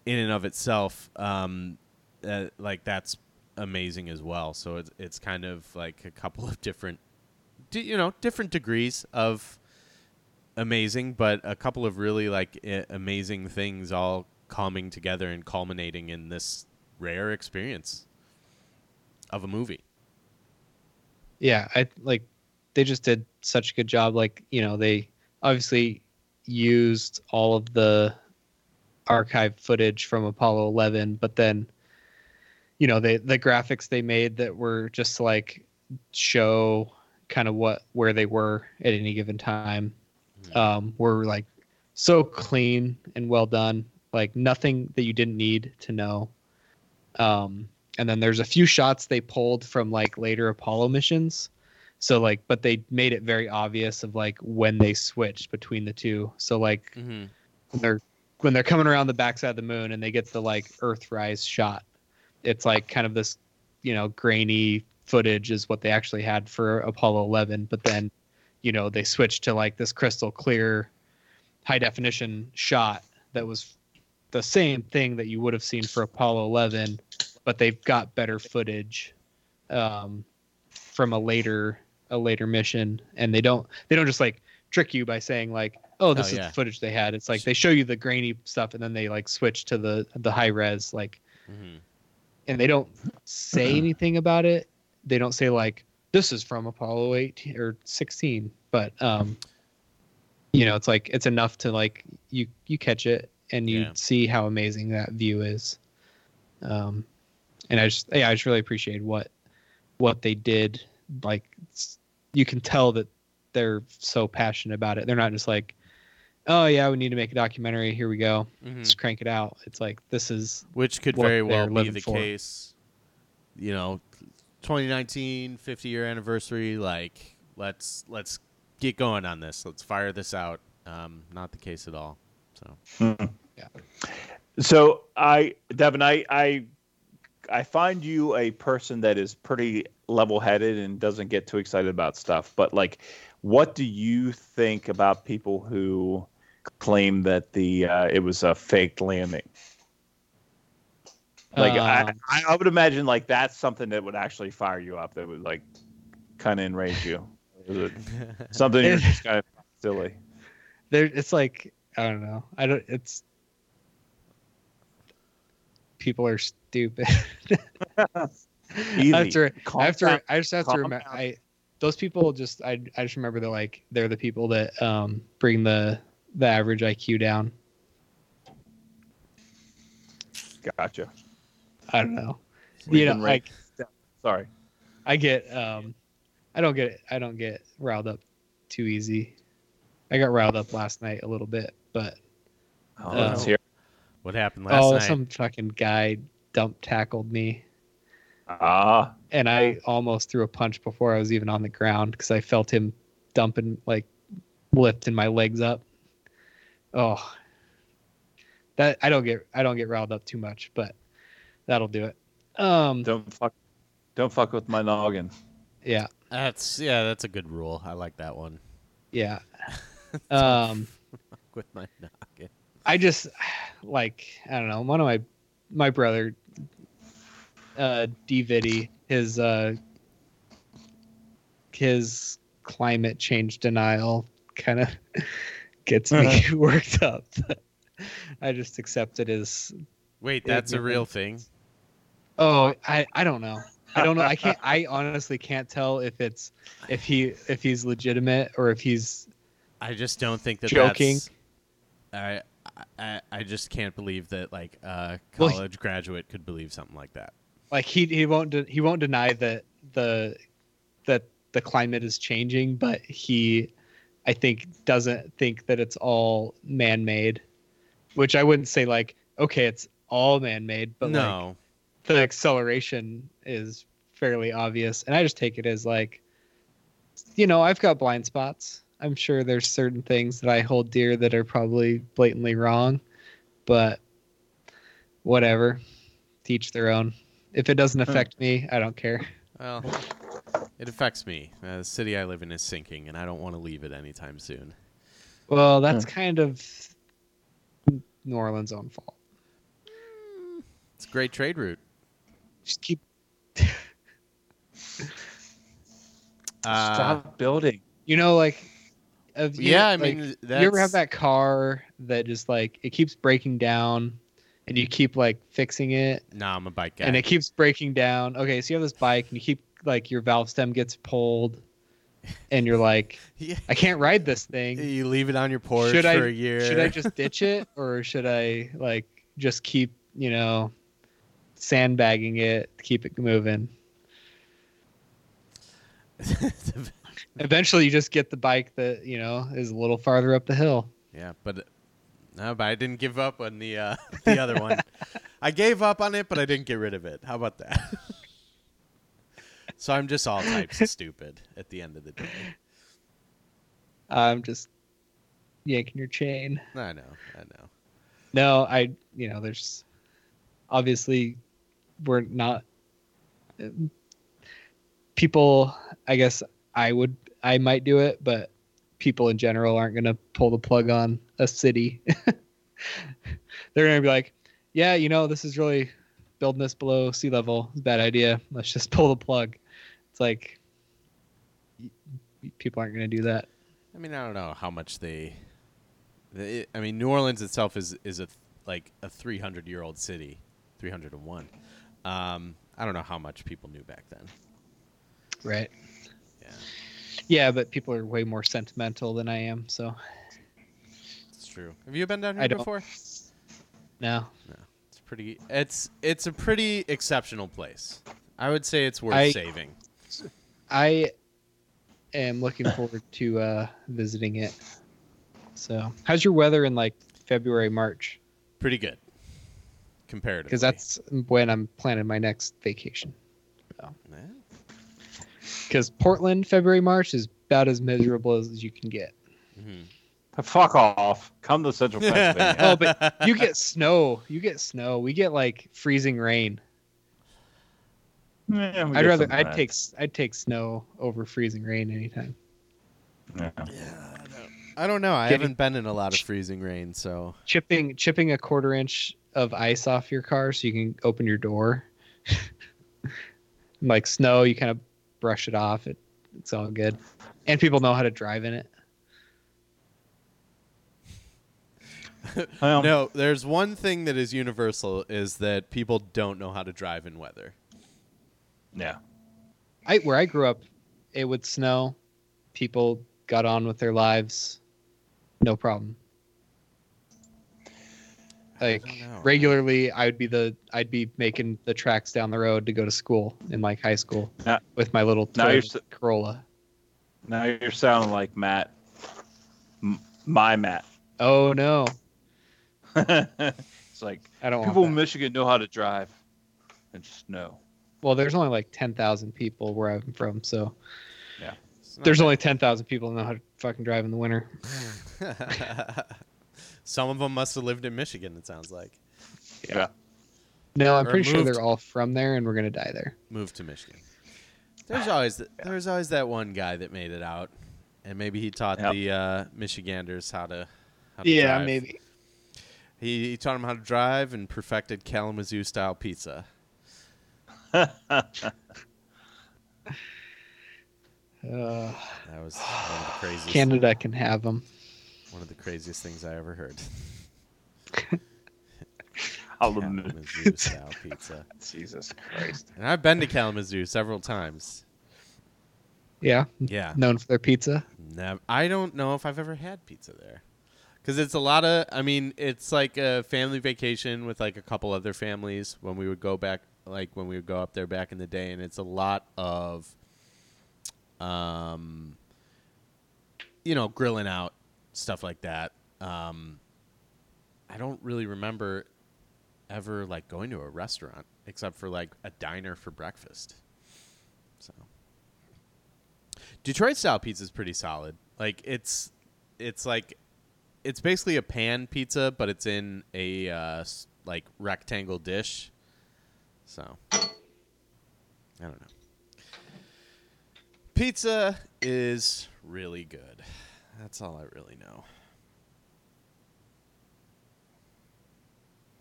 in and of itself. Um, uh, like that's amazing as well. So it's it's kind of like a couple of different, di- you know, different degrees of amazing, but a couple of really like I- amazing things all coming together and culminating in this rare experience of a movie. yeah i like they just did such a good job like you know they obviously used all of the archive footage from apollo 11 but then you know they the graphics they made that were just like show kind of what where they were at any given time um were like so clean and well done like nothing that you didn't need to know. Um and then there's a few shots they pulled from like later apollo missions. So like but they made it very obvious of like when they switched between the two. So like Mm-hmm. they're when they're coming around the backside of the moon and they get the like earthrise shot it's like kind of this you know grainy footage is what they actually had for apollo 11 but then you know they switched to like this crystal clear high definition shot that was the same thing that you would have seen for apollo 11 but they've got better footage um, from a later a later mission. And they don't they don't just like trick you by saying like oh this Oh, is yeah. the footage they had it's like they show you the grainy stuff and then they like switch to the the high res like Mhm. and they don't say anything about it. They don't say like this is from Apollo eight or 16, but um, you know, it's like it's enough to like you you catch it and you Yeah. see how amazing that view is. Um, and I just yeah, I just really appreciate what what they did. Like you can tell that they're so passionate about it. They're not just like, oh yeah, we need to make a documentary. Here we go, Mhm. just crank it out. It's like this is Which could what very well be the for. case. You know, 2019 50 year anniversary like let's let's get going on this. Let's fire this out. Um, not the case at all. So, yeah. So I, Devin, I, I, I find you a person that is pretty level-headed and doesn't get too excited about stuff. But like, what do you think about people who claim that the uh, it was a faked landing? Like, I, Um, I, I would imagine like that's something that would actually fire you up. That would like kind of enrage you. Something you're just kind of silly? there it's like i don't know i don't it's people are stupid Easy. I have to, Calm I have to down. i just have to remember i those people just I, I just remember they're like they're the people that um bring the the average iq down Gotcha. i don't know We've you know been like Sorry. i get um i don't get i don't get riled up too easy i got riled up last night a little bit but Oh, Uh, let's hear. what happened last oh night? Oh, some fucking guy dump tackled me Ah, and I almost threw a punch before I was even on the ground because I felt him dumping like lifting my legs up. Oh, that I don't get I don't get riled up too much, but that'll do it. Um, don't fuck, don't fuck with my noggin. yeah, That's yeah, that's a good rule. I like that one. yeah. Um, With my noggin. I just like I don't know. One of my my brother, uh, D his uh, his climate change denial kind of gets uh-huh. me worked up. I just accept it as Wait, that's a real thing. oh I I don't know. I don't know. I can't. I honestly can't tell if it's if he if he's legitimate or if he's I just don't think that Joking. I, I I just can't believe that like a Well, he- college graduate could believe something like that. like he he won't de- he won't deny that the that the climate is changing, but he I think doesn't think that it's all man made, which I wouldn't say like okay it's all man made, but like no, the acceleration is fairly obvious, and I just take it as like you know I've got blind spots. I'm sure there's certain things that I hold dear that are probably blatantly wrong, but whatever, teach their own. If it doesn't affect me, I don't care. well, it affects me. Uh, the city I live in is sinking, and I don't want to leave it anytime soon. Well, that's kind of New Orleans' own fault. It's a great trade route. Just keep. Uh, Stop building. You know, like. Have you, yeah, I like, mean, you ever have that car that just like it keeps breaking down, and you keep like fixing it, Nah, I'm a bike guy. and it keeps breaking down. Okay, so you have this bike, and you keep like your valve stem gets pulled, and you're like, yeah. I can't ride this thing. You leave it on your porch Should for I- a year. Should I just ditch it, or should I like just keep you know sandbagging it, to keep it moving? Eventually, you just get the bike that you know is a little farther up the hill. yeah, but no, but I didn't give up on the uh, the other one. I gave up on it, but I didn't get rid of it. How about that? So I'm just all types of stupid at the end of the day. I'm just yanking your chain. I know, I know. No, I you know there's obviously we're not people. I guess I would I might do it, but people in general aren't gonna pull the plug on a city. They're gonna be like, yeah, you know, this is really building this below sea level. It's a bad idea. Let's just pull the plug. It's like people aren't gonna do that. I mean, I don't know how much they. they I mean, New Orleans itself is is a like a 300 year old city. 301. Um, I don't know how much people knew back then. Right. Yeah, Yeah, but people are way more sentimental than I am, so it's true. Have you been down here I before? no. It's pretty. It's it's a pretty exceptional place. I would say it's worth I- saving. I am looking forward to uh, visiting it. So, how's your weather in like February, March? Pretty good. Comparatively. Because that's when I'm planning my next vacation. Yeah. Because Portland, February, March is about as miserable as you can get. Mhm. Fuck off. Come to Central Pennsylvania. Oh, but you get snow. You get snow. We get like freezing rain. Yeah, I'd rather. I'd that. take. s- I'd take snow over freezing rain anytime. Yeah. I don't know. I Getting- haven't been in a lot of freezing rain, so Chipping, chipping a quarter inch of ice off your car so you can open your door. like snow, you kind of brush it off. It, it's all good, and people know how to drive in it. Well, no. There's one thing that is universal: is that people don't know how to drive in weather. Yeah. I where I grew up, it would snow. People got on with their lives, no problem. Like don't know. regularly, I would be the I'd be making the tracks down the road to go to school in like high school Now- with my little now you're Corolla. Now you're sounding like Matt. M- my Matt. Oh no, it's like I don't people in. Michigan know how to drive and snow. Well, there's only like ten thousand people where I'm from, so It's not there's only ten thousand people that know how to fucking drive in the winter. Some of them must have lived in Michigan. It sounds like Yeah. No, I'm Or pretty sure they're all from there, and we're gonna die there. Move to Michigan. There's always th- there's always that one guy that made it out, and maybe he taught Yep. the uh, Michiganders how to. How to Yeah, drive. maybe. He, he taught them how to drive and perfected Kalamazoo style pizza. Uh, That was one of the craziest. Canada can have them. One of the craziest things I ever heard. Kalamazoo. Kalamazoo style pizza. Jesus Christ. And I've been to Kalamazoo several times. Yeah, Yeah. known for their pizza. Nev- I don't know if I've ever had pizza there. Because it's a lot of, I mean, it's like a family vacation with like a couple other families when we would go back, like when we would go up there back in the day. And it's a lot of, um, you know, grilling out, stuff like that. Um, I don't really remember ever like going to a restaurant except for like a diner for breakfast. So. Detroit style pizza is pretty solid. Like it's it's like it's basically a pan pizza, but it's in a uh, like rectangle dish. So I don't know. Pizza is really good. That's all I really know.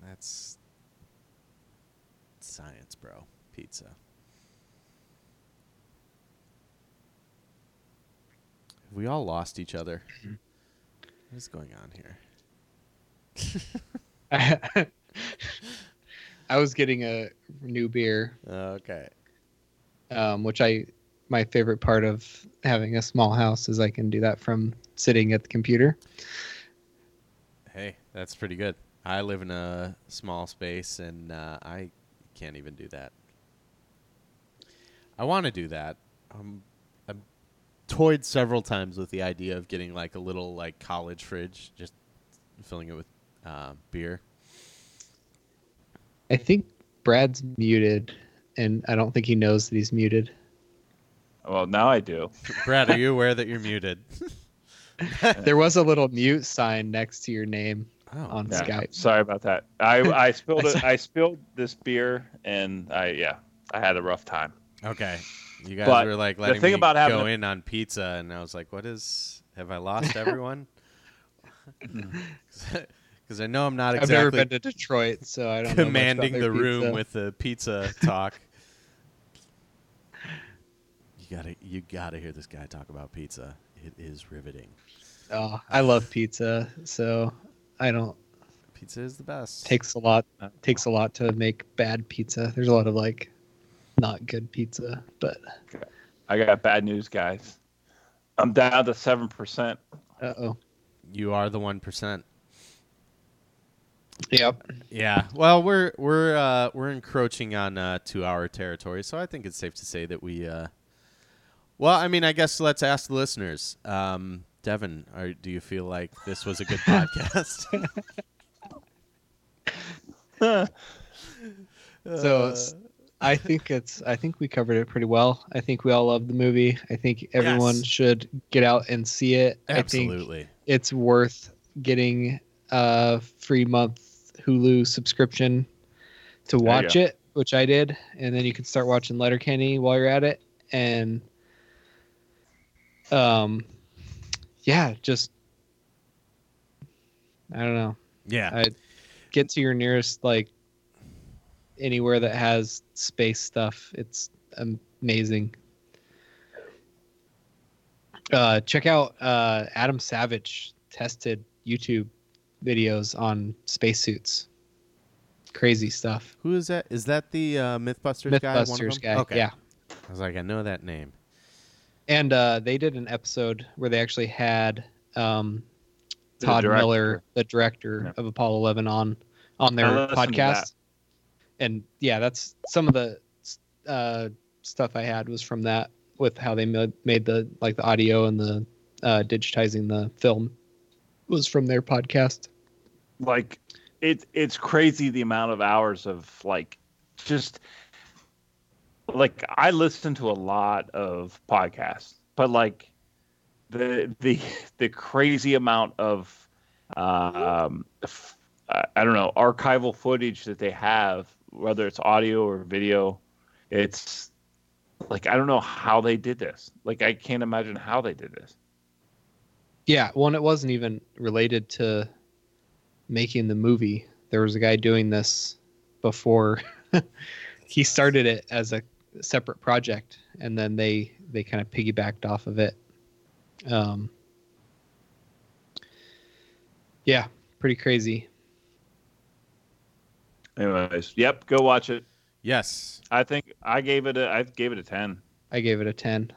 That's science, bro. Pizza. We all lost each other? What is going on here? I was getting a new beer, Okay. um, which I my favorite part of having a small house is I can do that from sitting at the computer. Hey, that's pretty good. I live in a small space and uh, I can't even do that. I want to do that. Um, I've toyed several times with the idea of getting like a little like college fridge, just filling it with uh, beer. I think Brad's muted, and I don't think he knows that he's muted. Well, now I do. Brad, are you aware that you're muted? There was a little mute sign next to your name Oh, on Yeah, Skype. Sorry about that. I I spilled it. I spilled this beer, and I yeah, I had a rough time. okay. You guys But were like the letting thing me about having go a- in on pizza, and I was like, "What is? Have I lost everyone?" Because I know I'm not exactly. I've never been to Detroit, so I don't know much about commanding their the room pizza. with the pizza talk. You gotta, you gotta hear this guy talk about pizza. It is riveting. Oh, I love pizza, so I don't. Pizza is the best. takes a lot takes a lot to make bad pizza. There's a lot of like not good pizza, but I got bad news, guys. I'm down to seven percent. uh oh. You are the one percent. Yep. Yeah. Well, we're we're uh, we're encroaching on uh, two hour territory, so I think it's safe to say that we. Uh, well, I mean, I guess let's ask the listeners. Um, Devin, are, do you feel like this was a good podcast? So I think it's I think we covered it pretty well. I think we all love the movie. I think everyone Yes. should get out and see it. Absolutely. it's worth getting a free month Hulu subscription to watch it, which I did, and then you can start watching Letterkenny while you're at it, and um, yeah, just I don't know. Yeah. I get to your nearest like anywhere that has space stuff. It's amazing. Uh, check out uh, Adam Savage tested YouTube videos on spacesuits. Crazy stuff. Who is that? Is that the uh, MythBusters, guy? Mythbusters guy. Okay. Yeah. I was like, I know that name. And uh, they did an episode where they actually had um, Todd director. Miller, the director Yeah. of Apollo 11, on on their I listened to podcast. And yeah, that's some of the uh, stuff I had was from that with how they made, made the like the audio and the uh, digitizing the film was from their podcast. Like it it's crazy the amount of hours of like just like I listen to a lot of podcasts, but like the the the crazy amount of um f- I don't know archival footage that they have, whether it's audio or video, it's like I don't know how they did this. Like I can't imagine how they did this. Yeah, well, it wasn't even related to making the movie. There was a guy doing this before he started it as a separate project, and then they they kind of piggybacked off of it. Um, yeah, pretty crazy. Anyways, yep, go watch it. Yes. I think I gave it a I gave it a ten. I gave it a ten.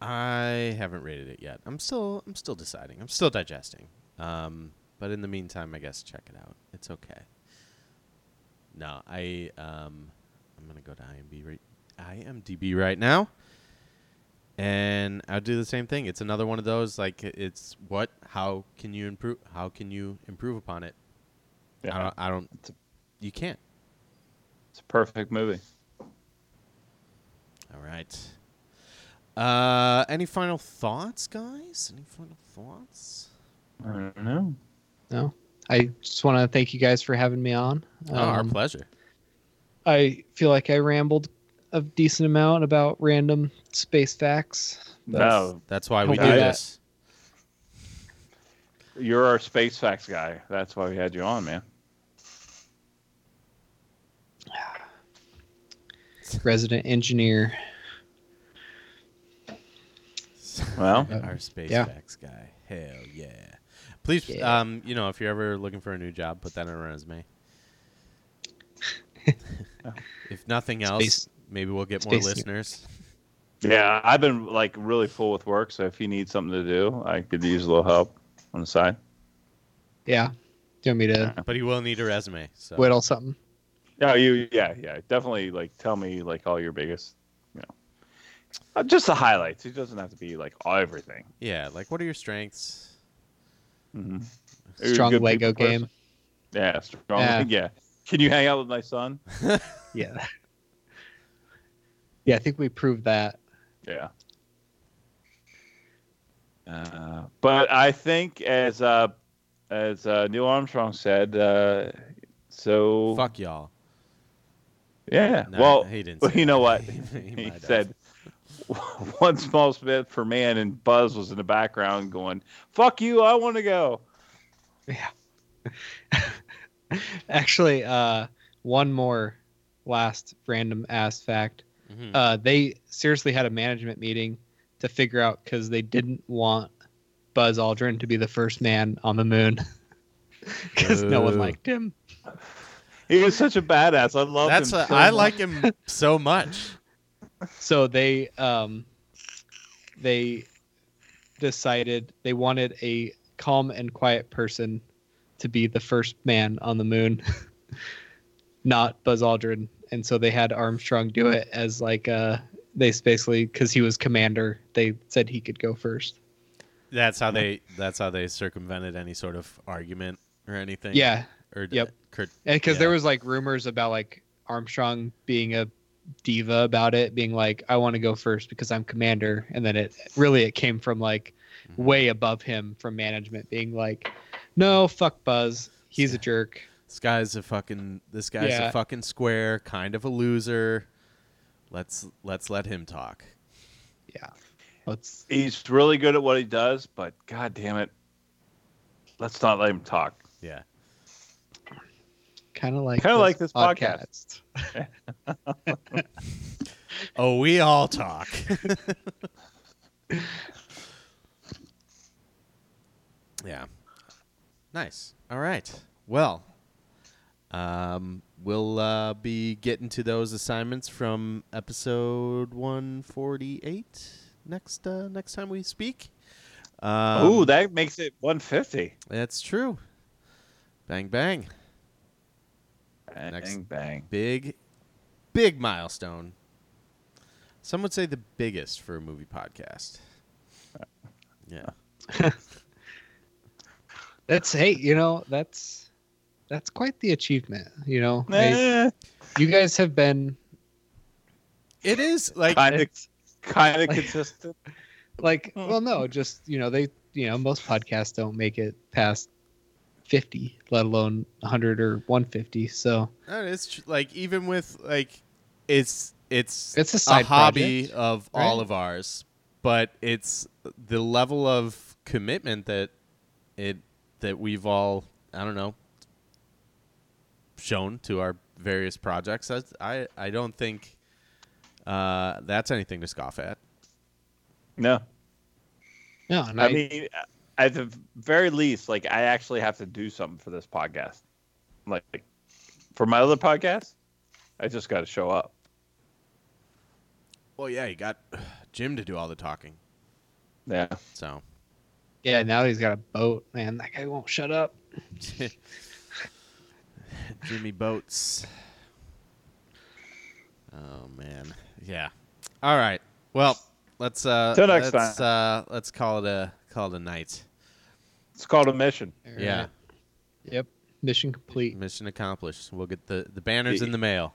I haven't rated it yet. I'm still I'm still deciding. I'm still digesting. Um, but in the meantime, I guess check it out. It's okay. No, I um, I'm gonna go to IMDb right, IMDb right now, and I'll do the same thing. It's another one of those like it's what? How can you improve? How can you improve upon it? I don't. I don't It's a- you can't. It's a perfect movie. All right. Uh, any final thoughts, guys? Any final thoughts? I don't know. No, I just want to thank you guys for having me on. oh, our Um, pleasure. I feel like I rambled a decent amount about random space facts. No, That's why we Don't do do that. this. you're our space facts guy. That's why we had you on, man. Resident engineer. Well, our space yeah. facts guy. Hell yeah. Please, Yeah. um, you know, if you're ever looking for a new job, put that on a resume. if nothing else, Space- maybe we'll get more listeners. yeah, I've been like really full with work, so if you need something to do, I could use a little help on the side. Yeah. Do you want me to But he will need a resume. So whittle something? Yeah, you. Yeah, yeah. Definitely, like, tell me like all your biggest, you know, uh, just the highlights. It doesn't have to be like everything. yeah, like what are your strengths? Mm-hmm. Strong Lego game. Yeah, strong. Yeah. Yeah. Can you hang out with my son? Yeah. yeah, I think we proved that. Yeah. Uh, but I think, as uh, as uh, Neil Armstrong said, uh, so Fuck y'all. yeah. No, well, he didn't. well, you know what? He he might have. said one small step for man, and Buzz was in the background going, "Fuck you, I want to go." Yeah. Actually, uh, one more last random ass fact. Mhm. Uh, they seriously had a management meeting to figure out because they didn't want Buzz Aldrin to be the first man on the moon. because no one liked him. He was such a badass. I love That's him. a, so I much. like him so much. So they um they decided they wanted a calm and quiet person to be the first man on the moon, not Buzz Aldrin. And so they had Armstrong do it as like uh they basically because he was commander, they said he could go first. That's how they. That's how they circumvented any sort of argument or anything. Yeah, Or Yep. Because there was like rumors about like Armstrong being a diva about it, being like, "I want to go first because I'm commander," and then it really it came from like Mm-hmm. way above him from management being like, "No, fuck Buzz, he's a jerk." This guy's a fucking. This guy's Yeah. a fucking square, kind of a loser. Let's let's let him talk. Yeah, let's He's really good at what he does, but god damn it, let's not let him talk. Yeah. Kind of like Kinda like this podcast. Oh, we all talk. yeah. Nice. All right. Well, um, we'll uh, be getting to those assignments from episode 148 next uh, next time we speak. Um, Ooh, that makes it 150. that's true. Bang bang. Bang Next. bang. Big, big milestone. Some would say the biggest for a movie podcast. Yeah. that's hey, you know that's that's quite the achievement. You know, Hey, Eh, you guys have been It is like kind of, kind of like- consistent. like Hmm. well no just you know they you know most podcasts don't make it past 50 let alone 100 or 150 so No, it's tr- like even with like it's it's It's a side hobby project, of all of ours, but it's the level of commitment that it that we've all I don't know shown to our various projects. That's, I I don't think uh, that's anything to scoff at. No, no and I, I, mean, at the very least, like I actually have to do something for this podcast. Like for my other podcast, I just got to show up. Well, yeah, you got Jim to do all the talking, Yeah, so. yeah now he's got a boat man that guy won't shut up Jimmy Boats. Oh man, yeah. All right. Well, let's uh, Till next let's, Uh, let's call it a call it a night. It's called a mission. All Yeah. right. yep mission complete Mission accomplished. We'll get the the banners in the mail.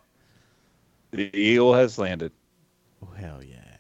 The eagle has landed. Oh hell yeah.